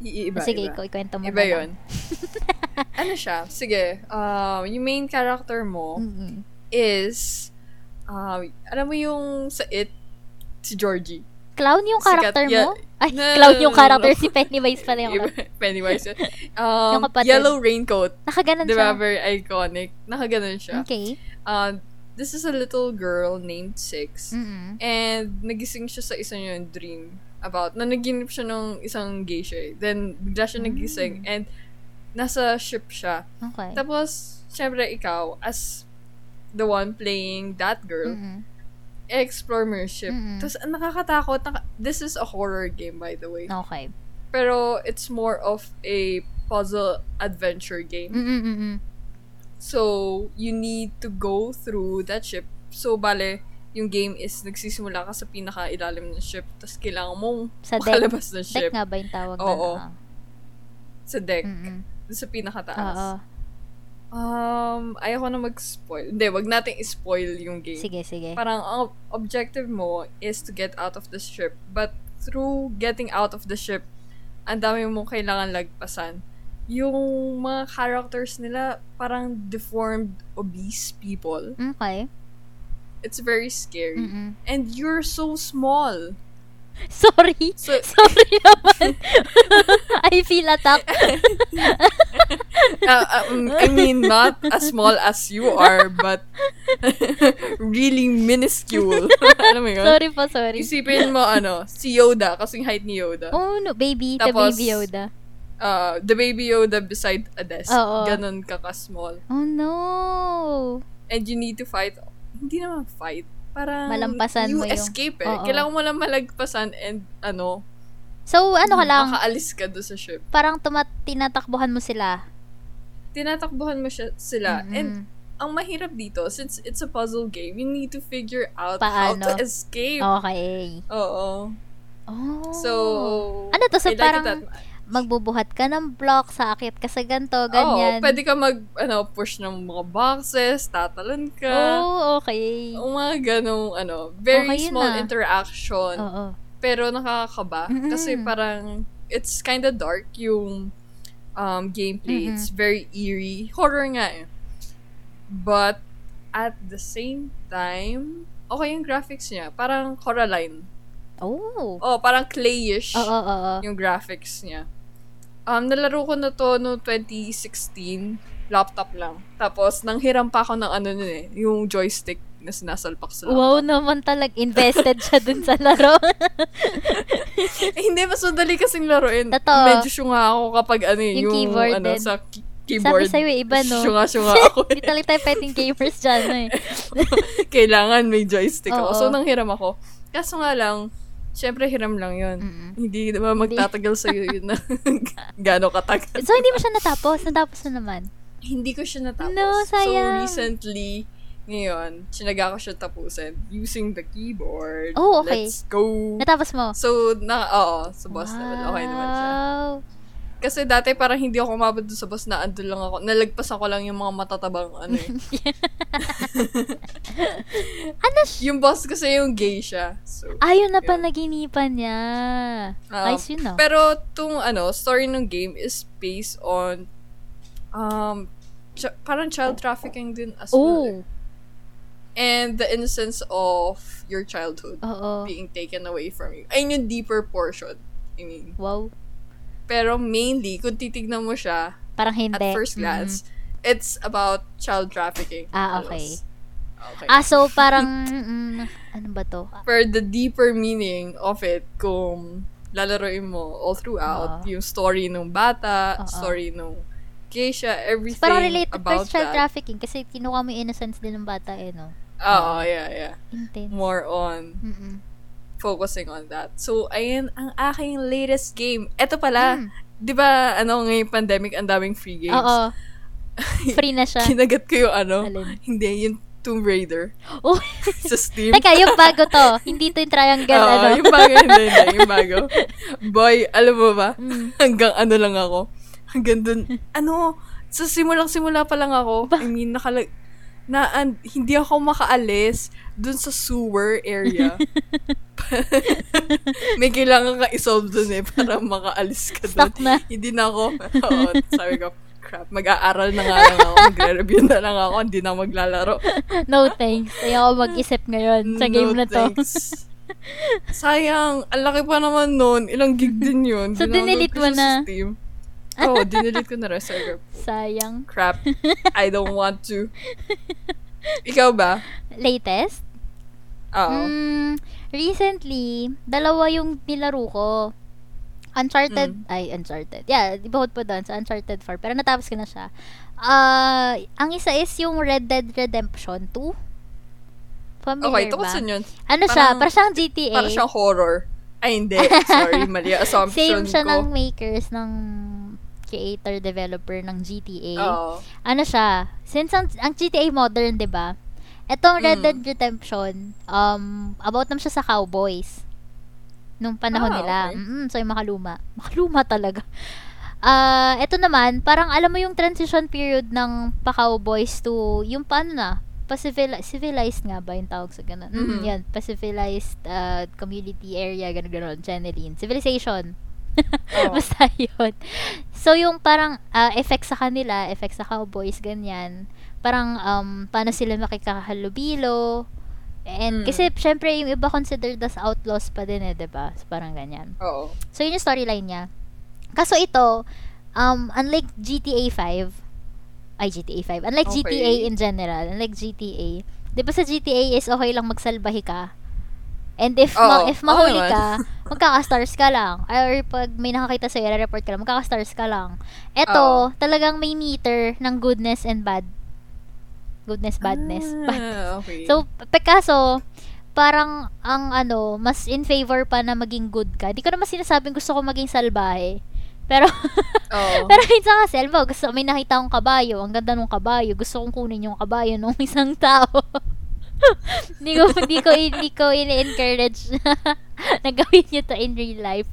I- iba, Sige, iba. ikwento mo Iba na yun. ano siya? Sige. Um, yung main character mo Mm-mm. is, um, alam mo yung sa It, si Georgie. Clown yung Sikat- character yeah. mo? Ay, No, clown no, yung no, character. no. Si Pennywise pala yung. Iba- Pennywise. Um, Yung kapatid. yellow raincoat. Nakaganan Di ba? siya. Very iconic. Nakaganon siya. Okay. Uh, this is a little girl named Six. Mm-mm. And nagising siya sa isang yung dream about, na naginip siya nung isang geisha eh. Then, bigla siya Mm. nagising and nasa ship siya. Okay. Tapos, syempre ikaw, as the one playing that girl, Mm-mm. Explore mo yung ship. Mm-mm. Tapos, nakakatakot. Naka- this is a horror game, by the way. Okay. Pero, it's more of a puzzle adventure game. Mm-mm-mm. So, you need to go through that ship. So, bale, yung game is nagsisimula ka sa pinaka-ilalim ng ship, tapos kailangan mong Sa deck. makalabas ng Deck ship nga ba yung tawag Oo. na? sa deck. Dun sa pinakataas. Oo. Um, ayoko na mag-spoil. Hindi, wag nating i-spoil yung game. Sige, sige. Parang ang objective mo is to get out of the ship. But through getting out of the ship, ang dami mo kailangan lagpasan. Yung mga characters nila, parang deformed, obese people. Okay. It's very scary. Mm-mm. And you're so small. Sorry. So, Sorry naman. I feel attacked. uh, um, I mean, not as small as you are, but really minuscule. Alam mo yun? sorry po, sorry. Isipin mo, ano, si Yoda, kasing height ni Yoda. Oh, no. Baby. the Tapos, baby Yoda. Uh, the baby Yoda beside a desk. Oo. Ganon ka ka-small. Oh, no. And you need to fight. Hindi naman fight. Parang Malampasan you mo yung- escape eh. Oo. Kailangan mo lang malagpasan and ano, So, ano ka lang, makaalis ka doon sa ship. parang tumat tinatakbuhan mo sila. Tinatakbuhan mo siya, sila. Mm-mm. And ang mahirap dito, since it's a puzzle game, you need to figure out Paano? how to escape. Okay. Oo. Oh. So, Ano to? So, like parang that magbubuhat ka ng block, sakit ka sa ganito, Oo, ganyan. pwede ka mag, ano, push ng mga boxes, tatalon ka. Oh, okay. Yung mga ganong, ano, very Okay small ah. interaction. Oo. Pero nakakakaba. Mm-mm. Kasi parang, it's kind of dark yung um, gameplay. Mm-mm. It's very eerie. Horror nga eh. But, at the same time, okay yung graphics niya. Parang Coraline. Oh. Oh, parang clayish Oo, oo, oo. yung graphics niya. Um, nalaro ko na to no 2016. Laptop lang. Tapos, nanghiram pa ako ng ano nun eh. Yung joystick na sinasalpak sa laptop. Wow naman talag invested siya dun sa laro. Eh, hindi, mas madali kasing laruin. Totoo. Medyo syunga ako kapag ano eh, Yung yung, keyboard ano, din. sa ki- keyboard. Sabi sa'yo, eh, iba, no? Syunga-syunga ako Hindi eh. talaga tayo pwedeng gamers dyan, no, eh. Kailangan may joystick ako. Oo. So, nanghiram ako. Kaso nga lang, syempre hiram lang yun. Mm-mm. Hindi naman magtatagal sa'yo yun na gano'ng katagal. So, hindi mo siya natapos? Natapos na naman? hindi ko siya natapos. No, sayang. So, recently, ngayon, sinaga ko siya tapusin using the keyboard. Oh, okay. Let's go. Natapos mo? So, na, oo, sa boss level. Okay naman siya. Kasi dati parang hindi ako umabot sa boss na andun lang ako. Nalagpasan ko lang yung mga matatabang ano eh. Ano siya? yung boss kasi yung gay siya. So, Ayun na yun. panaginipan niya. Ah, Ayos yun? Pero tung ano, story ng game is based on um ch- parang child trafficking din as well. eh. Oh. And the innocence of your childhood Oo. being taken away from you. Ayun yung deeper portion. I mean. Wow. Pero mainly, kung titignan mo siya Parang hindi. at first glance, it's about child trafficking. Mm-hmm. Ah, okay. halos. Okay. Ah, so parang, mm, ano ba to? For the deeper meaning of it, kung lalaroin mo all throughout, Oo. yung story ng bata, Oo. story ng geisha, everything Parang related about child that. trafficking kasi kinuha mo yung innocence din ng bata eh, no? Oo, yeah, yeah. Intense. More on Mm-mm. Focusing on that. So, ayun ang aking latest game. Eto pala, Mm. di ba, ano, ngayong pandemic, ang daming free games. Oo. Free na siya. Kinagat ko yung ano, Alin? hindi, yung Tomb Raider Oh. sa Steam. Teka, yung bago to. Hindi to yung triangle, Oo, ano? yung bago, hindi, hindi, yung bago. Boy, alam mo ba, Mm. hanggang ano lang ako, hanggang dun, ano, sa simulang-simula pa lang ako, I mean, nakalag, na, an, hindi ako makaalis dun sa sewer area. May kailangan ka isolve dun eh, para makaalis ka dun. Stuck na. Hindi na ako, oo, sabi ko, crap, mag-aaral na nga lang ako, magre-review na lang ako, hindi na maglalaro. No thanks. Ayoko mag-isip ngayon sa game No na to. thanks. Sayang, ang laki pa naman nun. Ilang gig din yun. So, dinilit mo na? Steam. Oh, dinilit ko na rin. Sayang. crap, I don't want to. Ikaw ba? Latest? Oo. Mm, recently, dalawa yung nilaro ko. Uncharted, Mm. ay, Uncharted. Yeah, ibahod po doon sa Uncharted 4. Pero natapos ko na siya. Ah, ang isa is yung Red Dead Redemption 2. Familiar Okay, ba? tukusan yun. Ano siya? Parang- Parang siyang GTA. Para siyang horror. Ay, hindi. Sorry, mali. Assumption Same siya ko. ng makers ng creator developer ng GTA. Oo. Ano siya? Since ang, ang GTA modern, 'di ba? Etong Red Mm. Dead Redemption, um about naman siya sa cowboys nung panahon Ah, nila. okay. Mm, so yung makaluma. Makaluma talaga. Ah, ito naman, parang alam mo yung transition period ng pa-cowboys to yung paano na, pa-civil, civilized nga ba yung tawag sa ganun? Mm, Mhm. yan, pa-civilized uh, community area, ganun ganun, Jeneline. Civilization. Oo. Basta yun. So, yung parang ah, effect sa kanila, effect sa cowboys, ganyan. Parang, um, paano sila makikahalubilo. And, Mm. kasi, syempre, yung iba considered as outlaws pa din eh, 'di ba So, parang ganyan. Oo. So, yun yung storyline niya. Kaso ito, um, unlike GTA 5, ay, GTA 5, unlike Okay. GTA in general, unlike GTA, di ba sa GTA is okay lang magsalbahe ka? And if, ma- Oo. if mahuli naman. ka, magkaka-stars ka lang. Or pag may nakakita sa'yo, report ka lang, magkaka-stars ka lang. Ito, talagang may meter ng goodness and bad. Goodness, badness. Ah, okay. So, Picasso, parang ang ano, mas in favor pa na maging good ka. Di ko naman sinasabing gusto ko maging salbahe. Pero, Oo. pero minsan kasi, alam mo, gusto, may nakita akong kabayo, ang ganda ng kabayo, gusto kong kunin yung kabayo ng isang tao. Hindi ko, hindi ko, hindi ko ini-encourage na gawin nyo to in real life.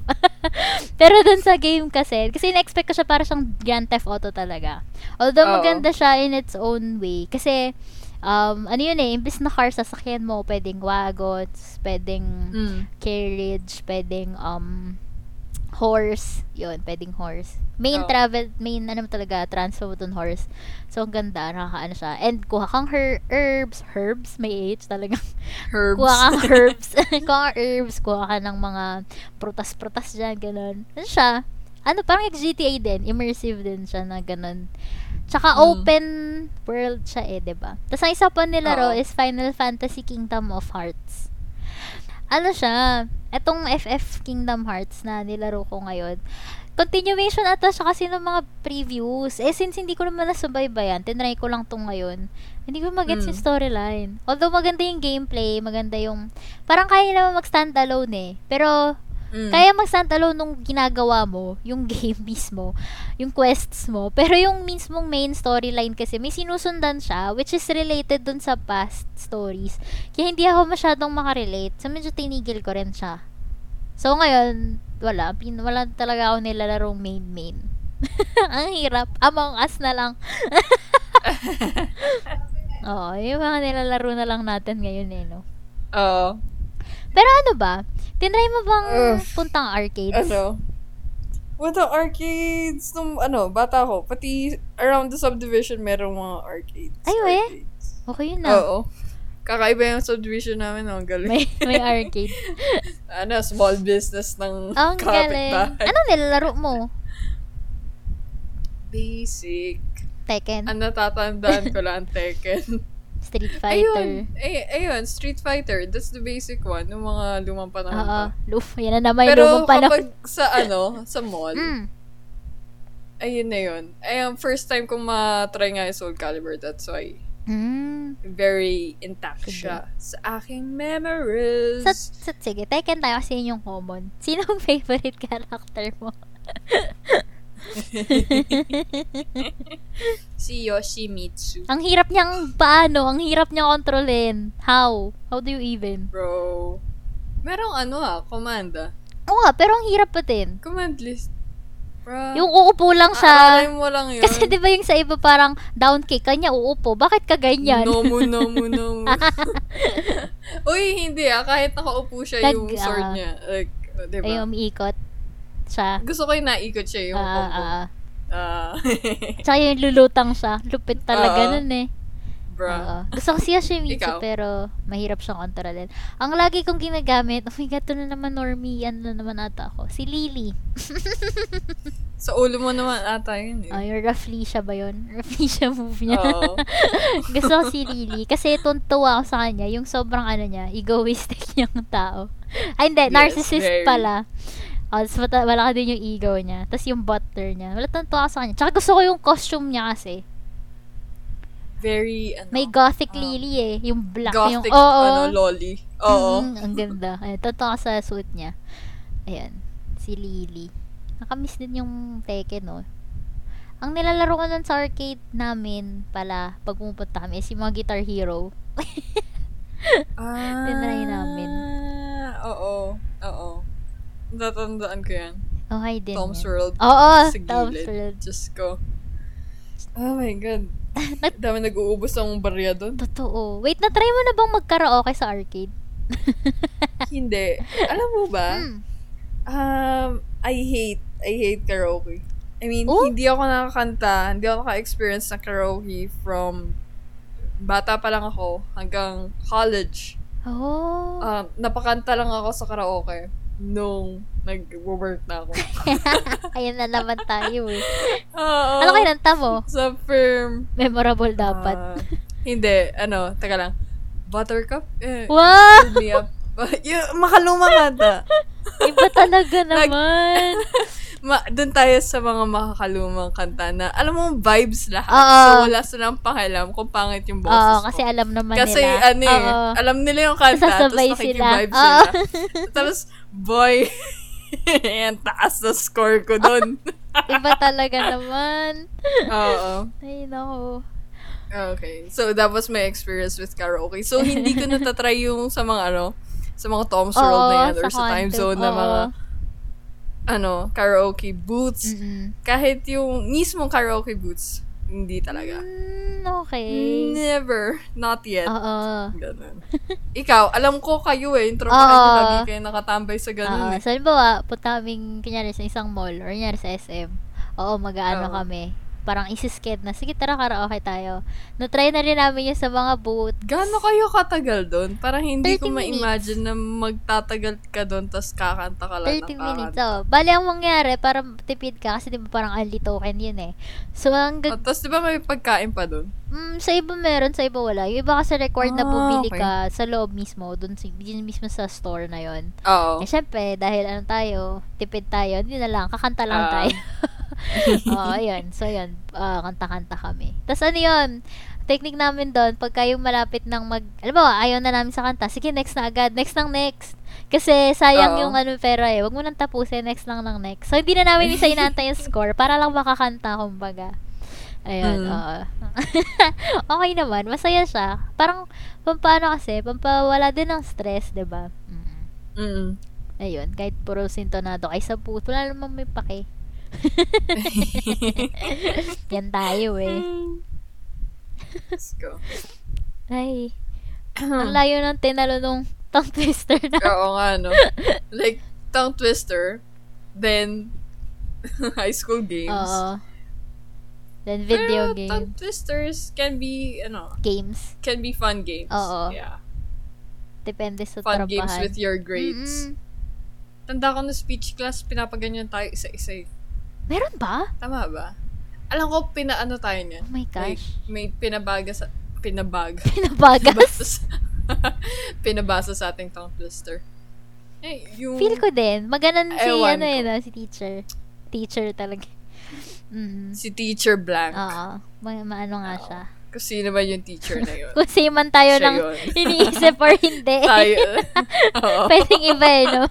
Pero dun sa game kasi, kasi na-expect ko siya para siyang Grand Theft Auto talaga. Although Oo. maganda siya in its own way. Kasi, um, ano yun eh, imbis na car sasakyan mo, pwedeng wagons, pwedeng Mm. carriage, pwedeng um horse, yun, pwedeng horse. Main Oo. travel, main ano talaga, transfer mo dun horse. So, ang ganda, nakakaano siya. And kuha kang her- herbs, herbs, may H talaga. Herbs. kuha kang herbs, kuha kang herbs, kuha ka ng mga prutas-prutas dyan, ganun. Ano siya? Ano, parang GTA din, immersive din siya na ganun. Tsaka Mm. open world siya eh, 'di ba? Tapos ang isa pa nilaro Oo. is Final Fantasy Kingdom of Hearts. Ano siya? Etong FF Kingdom Hearts na nilaro ko ngayon. Continuation ata siya kasi ng mga previews. Eh, since hindi ko naman nasubaybayan, tinry ko lang tong ngayon. Hindi ko mag-gets Mm. yung storyline. Although maganda yung gameplay, maganda yung... Parang kaya naman mag-stand alone eh. Pero, Mm. kaya mag-stand alone nung ginagawa mo, yung game mismo, yung quests mo. Pero yung mismong main storyline kasi, may sinusundan siya, which is related dun sa past stories. Kaya hindi ako masyadong makarelate. So, medyo tinigil ko rin siya. So, ngayon, wala. Pin, wala talaga ako nilalarong main-main. Ang hirap. Among Us na lang. Oo, yung mga nilalaro na lang natin ngayon eh, no? Oo. Pero ano ba? Tinry mo bang Ugh. puntang arcades? ano? With the arcades, nung ano, bata ko, pati around the subdivision, merong mga arcades. Ay, we? arcades. Okay yun na. Oo. Kakaiba yung subdivision namin, ang galing. May, may arcade. ano, small business ng Ang galing. Ano nilalaro mo? Basic. Tekken? Ang natatandaan ko lang, Tekken. Street Fighter? Ayun. Ay, ayun, Street Fighter. That's the basic one. Yung mga lumang panahon Oo. pa. Luf, yan na naman yung Pero lumang panahon. kapag sa ano, sa mall, Mm. ayun na yun. Ay, ang first time kong ma-try nga yung Soul Calibur. That's why Mm. very intact Sige. siya sa aking memories. Sa, sa, sige, Tekken tayo kasi yun yung common. Sinong favorite character mo? si Yoshimitsu. ang hirap niyang paano, ang hirap niyang kontrolin. How? How do you even? Bro. Merong ano ah, command ah. Oo nga, pero ang hirap pa din. Command list. Bro. Yung uupo lang siya. Aaralin mo lang yun. Kasi di ba yung sa iba parang down kick, kanya uupo. Bakit ka ganyan? Nomu, nomu, nomu. Uy, hindi ah. Kahit nakaupo siya Nag- yung sword ah. niya. Like, uh, di Ay, ba? umiikot siya. Gusto ko yung naikot siya yung Ah, combo. ah, ah. Ah. Tsaka yung lulutang siya. Lupit talaga Oo. nun eh. Bro. Gusto ko si Yoshimitsu Ikaw? pero mahirap siyang kontrolin. Ang lagi kong ginagamit, oh my god, ito na naman normie, ano na naman ata ako. Si Lily. Sa ulo mo naman ata yun eh. Ay, roughly siya ba yun? Roughly siya move niya. Oo. Gusto ko si Lily kasi tuntua ako sa kanya, yung sobrang ano niya, egoistic niyang tao. Ay, hindi, Yes, narcissist very. pala. Oh, tapos mata- wala ka din yung ego niya. Tapos yung butter niya. Wala ako sa kanya. Tsaka gusto ko yung costume niya kasi. Very, ano, May gothic Ah. lily eh. Yung black. gothic, yung, oo. ano, lolly. Oo. Mm, ang ganda. Ay, totoo sa suit niya. Ayan. Si Lily. Nakamiss din yung Tekken, no? Ang nilalaro ko nun sa arcade namin pala, pag pumupunta kami, yung mga Guitar Hero. Ah, Tinry namin. Oo. Oo. Natandaan ko yan. Okay din. Tom's yan. World. Oo, sa Tom's gilid. World. Diyos ko. Oh my God. Dami nag-uubos ng barya doon. Totoo. Wait, na-try mo na bang mag-karaoke sa arcade? Hindi. Alam mo ba? Hmm. Um, I hate, I hate karaoke. I mean, Oh? hindi ako nakakanta, hindi ako naka-experience ng karaoke from bata pa lang ako hanggang college. Oh. Um, napakanta lang ako sa karaoke nung nag-work na ako. Ayan na naman tayo eh. Oo. Ano kinanta mo? Sa firm. Memorable dapat. Ah, hindi, ano, teka lang. Buttercup? Eh, wow! fill me up. yung makalumang kanta. Iba talaga naman. Ma, doon tayo sa mga makakalumang kanta na, alam mo, vibes lahat. Oo. So, wala silang pakialam kung pangit yung boses Oo, mo. kasi alam naman Kasi, nila. ano eh, alam nila yung kanta, tapos Sasabay nakikivibe sila. sila. Tapos, boy, ang taas na score ko doon. Iba talaga naman. Oo. Ay, nako. Okay. So, that was my experience with karaoke. So, hindi ko natatry yung sa mga, ano, sa mga Tom's World na yan, or sa time zone na mga, ano, karaoke booths. Mm-mm. Kahit yung mismong karaoke booths, hindi talaga. Mm, okay. Never. Not yet. Oo. Ganun. Ikaw, alam ko kayo eh, yung tropa niyo lagi kayo nakatambay sa ganun Oo. eh. So, halimbawa, punta kaming, kunyari, sa isang mall, or kunyari sa SM. Oo, mag-ano Oo. kami. Parang isisked na, sige, tara, karaoke tayo. Na-try na rin namin yung sa mga booth. Gaano kayo katagal doon? Parang hindi 30 ko ma-imagine na magtatagal ka doon tapos kakanta ka lang 30 ng minutes. Oh. Bali, ang mangyari, parang tipid ka, kasi di ba parang early token yun eh. So, ang Oh, tapos di ba may pagkain pa doon? Mm, sa iba meron, sa iba wala. Yung iba kasi required na Ah, bumili okay. ka sa loob mismo, dun, dun mismo sa store na yon. Oo. Eh, syempre, dahil ano tayo, tipid tayo, hindi na lang, kakanta lang Ah. tayo. Oo, ayun. So, yun, ah, kanta-kanta kami. Tapos ano yun, technique namin doon, pagka yung malapit ng mag, alam mo, ayaw na namin sa kanta, sige, next na agad, next ng next. Kasi sayang Oo. yung ano pera eh, wag mo nang tapusin, next lang ng next. So, hindi na namin isa inaantay yung score, para lang makakanta, kumbaga. Ayun, Mm. oo. okay naman, masaya siya. Parang, pampano kasi, pampawala din ng stress, 'di ba Mm. Mm. Ayun, kahit puro sintonado kay sa booth, wala namang may pake. Yan tayo eh. Let's go. Ay, ang layo ng tinalo nung tongue twister na. Oo nga, no? Like, tongue twister, then, high school games. Oo. Then video Pero tongue game. twisters can be, ano, Games. can be fun games. Oo. Yeah. Depende sa Fun trabahan. games with your grades. Mm-mm. Tanda ko na speech class, pinapaganyan tayo isa-isa. eh. Meron ba? Tama ba? Alam ko, pinaano tayo niyan. Oh my gosh. may pinabaga sa, pinabaga. Pinabagas. Pinabasa sa ating tongue twister. Eh, yung... Feel ko din. Maganan si, Ewan ano ko. yun, ah, si teacher. Teacher talaga. Mm. Si Teacher Blank. Oo. Ma- maano nga Oo. siya. Kung sino ba yung teacher na yun. Kung same man tayo Siya ng yun. iniisip or hindi. tayo. Oo. Pwedeng iba eh, no?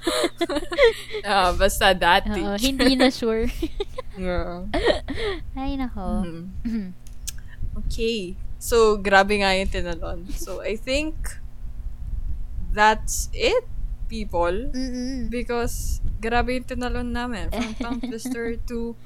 Ah, basta that Oo, teacher. hindi na sure. Oo. Ay, nako. Mhm. Okay. So, grabe nga yung tinalon. So, I think that's it, people. Mm-mm. Because, grabe yung tinalon namin. From tongue twister to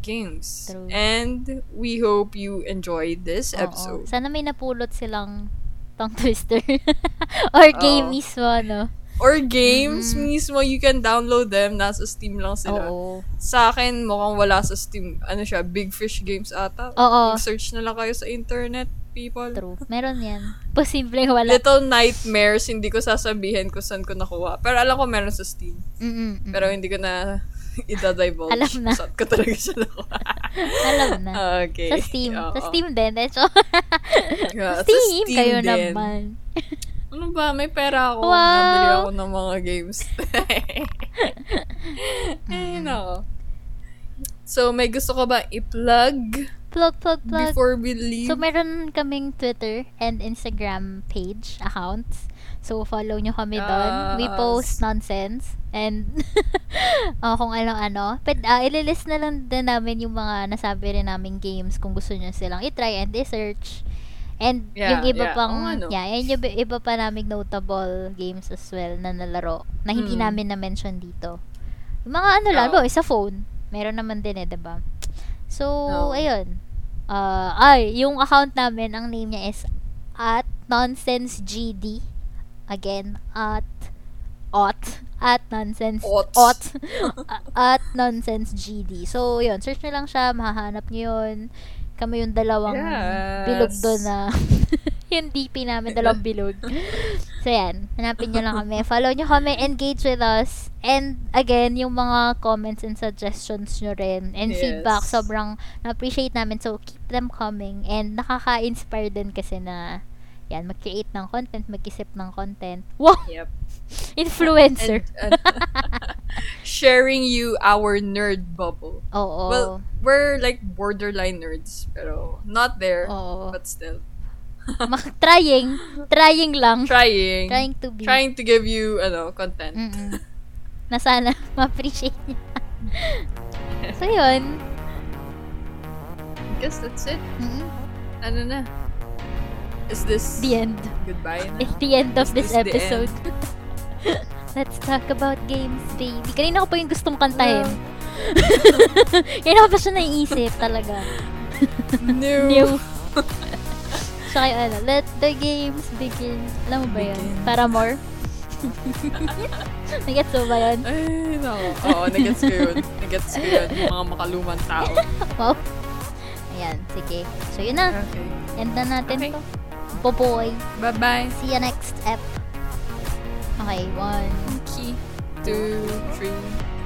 games. True. And we hope you enjoyed this Oo. episode. Sana may napulot silang tongue twister. or game Oo. mismo, no? Or games Mm. mismo, you can download them. Nasa Steam lang sila. Oo. Sa akin, mukhang wala sa Steam. Ano siya, Big Fish Games ata. Oo. Search na lang kayo sa internet, people. True. Meron yan. Posibleng wala. Little Nightmares, hindi ko sasabihin kung saan ko nakuha. Pero alam ko meron sa Steam. Mm-mm. Pero hindi ko na idadivulge Alam na. saan ko talaga siya nakuha. Alam na. okay. Sa Steam. Oo. Sa Steam din. Hecho, Yeah, sa Steam, kayo din. naman. Ano ba? May pera ako. Wow. Nabili ako ng mga games. Mm. Ay, nako. So, may gusto ko ba i-plug plug, plug, plug. Before we leave. So, meron kaming Twitter and Instagram page, accounts. So, follow nyo kami doon. We Yes. post nonsense. And, oh, kung ano-ano. But, uh, ililist na lang din namin yung mga nasabi rin namin games kung gusto nyo silang itry and i-search. And, Yeah, yung iba yeah. pang, Oo nga, no. yeah, yan yung iba- pa naming notable games as well na nalaro na hindi Hmm. namin na-mention dito. Yung mga ano lang, oh, sa phone. Meron naman din eh, 'di ba? So, Oo. ayun. Uh, ay, yung account namin, ang name niya is at nonsensegd. Again, at ot at nonsense Ot. ot at nonsense gd so yun search nyo lang siya mahahanap nyo yun. Kami yung dalawang Yes. bilog doon na yung DP namin dalawang bilog. So yan hanapin nyo lang kami. Follow nyo kami engage with us. And again yung mga comments and suggestions nyo rin. And Yes. feedback sobrang na-appreciate namin. So keep them coming. And nakaka-inspire din kasi na yan, mag-create ng content, mag-isip ng content. Wow! Yep. Influencer. And, and sharing you our nerd bubble. Oo. Well, we're like borderline nerds, pero not there, Oo. but still Mak- trying. Trying lang. trying, Trying to be. trying to give you ano content. Mm-mm. Na sana ma-appreciate niya. so, yun. I guess that's it. Mm-mm. Ano na? Is this The end. goodbye na? It's the end of Is this this episode. Let's talk about games, baby. Kanina ko pa yung gustong kantahin. Kanina ko pa siya naiisip talaga. New. New. Tsaka yung ano, let the games begin. Alam mo ba yun? Para more? Nagets mo ba yun? Ay, no. Oo, nagets ko yun. Nagets ko yun. Mga makalumang tao. Wow. Ayan, sige. So, yun na. Okay. End na natin Okay. to. Boboy. Bye-bye. See you next ep. Okay, one. Key. Two, three.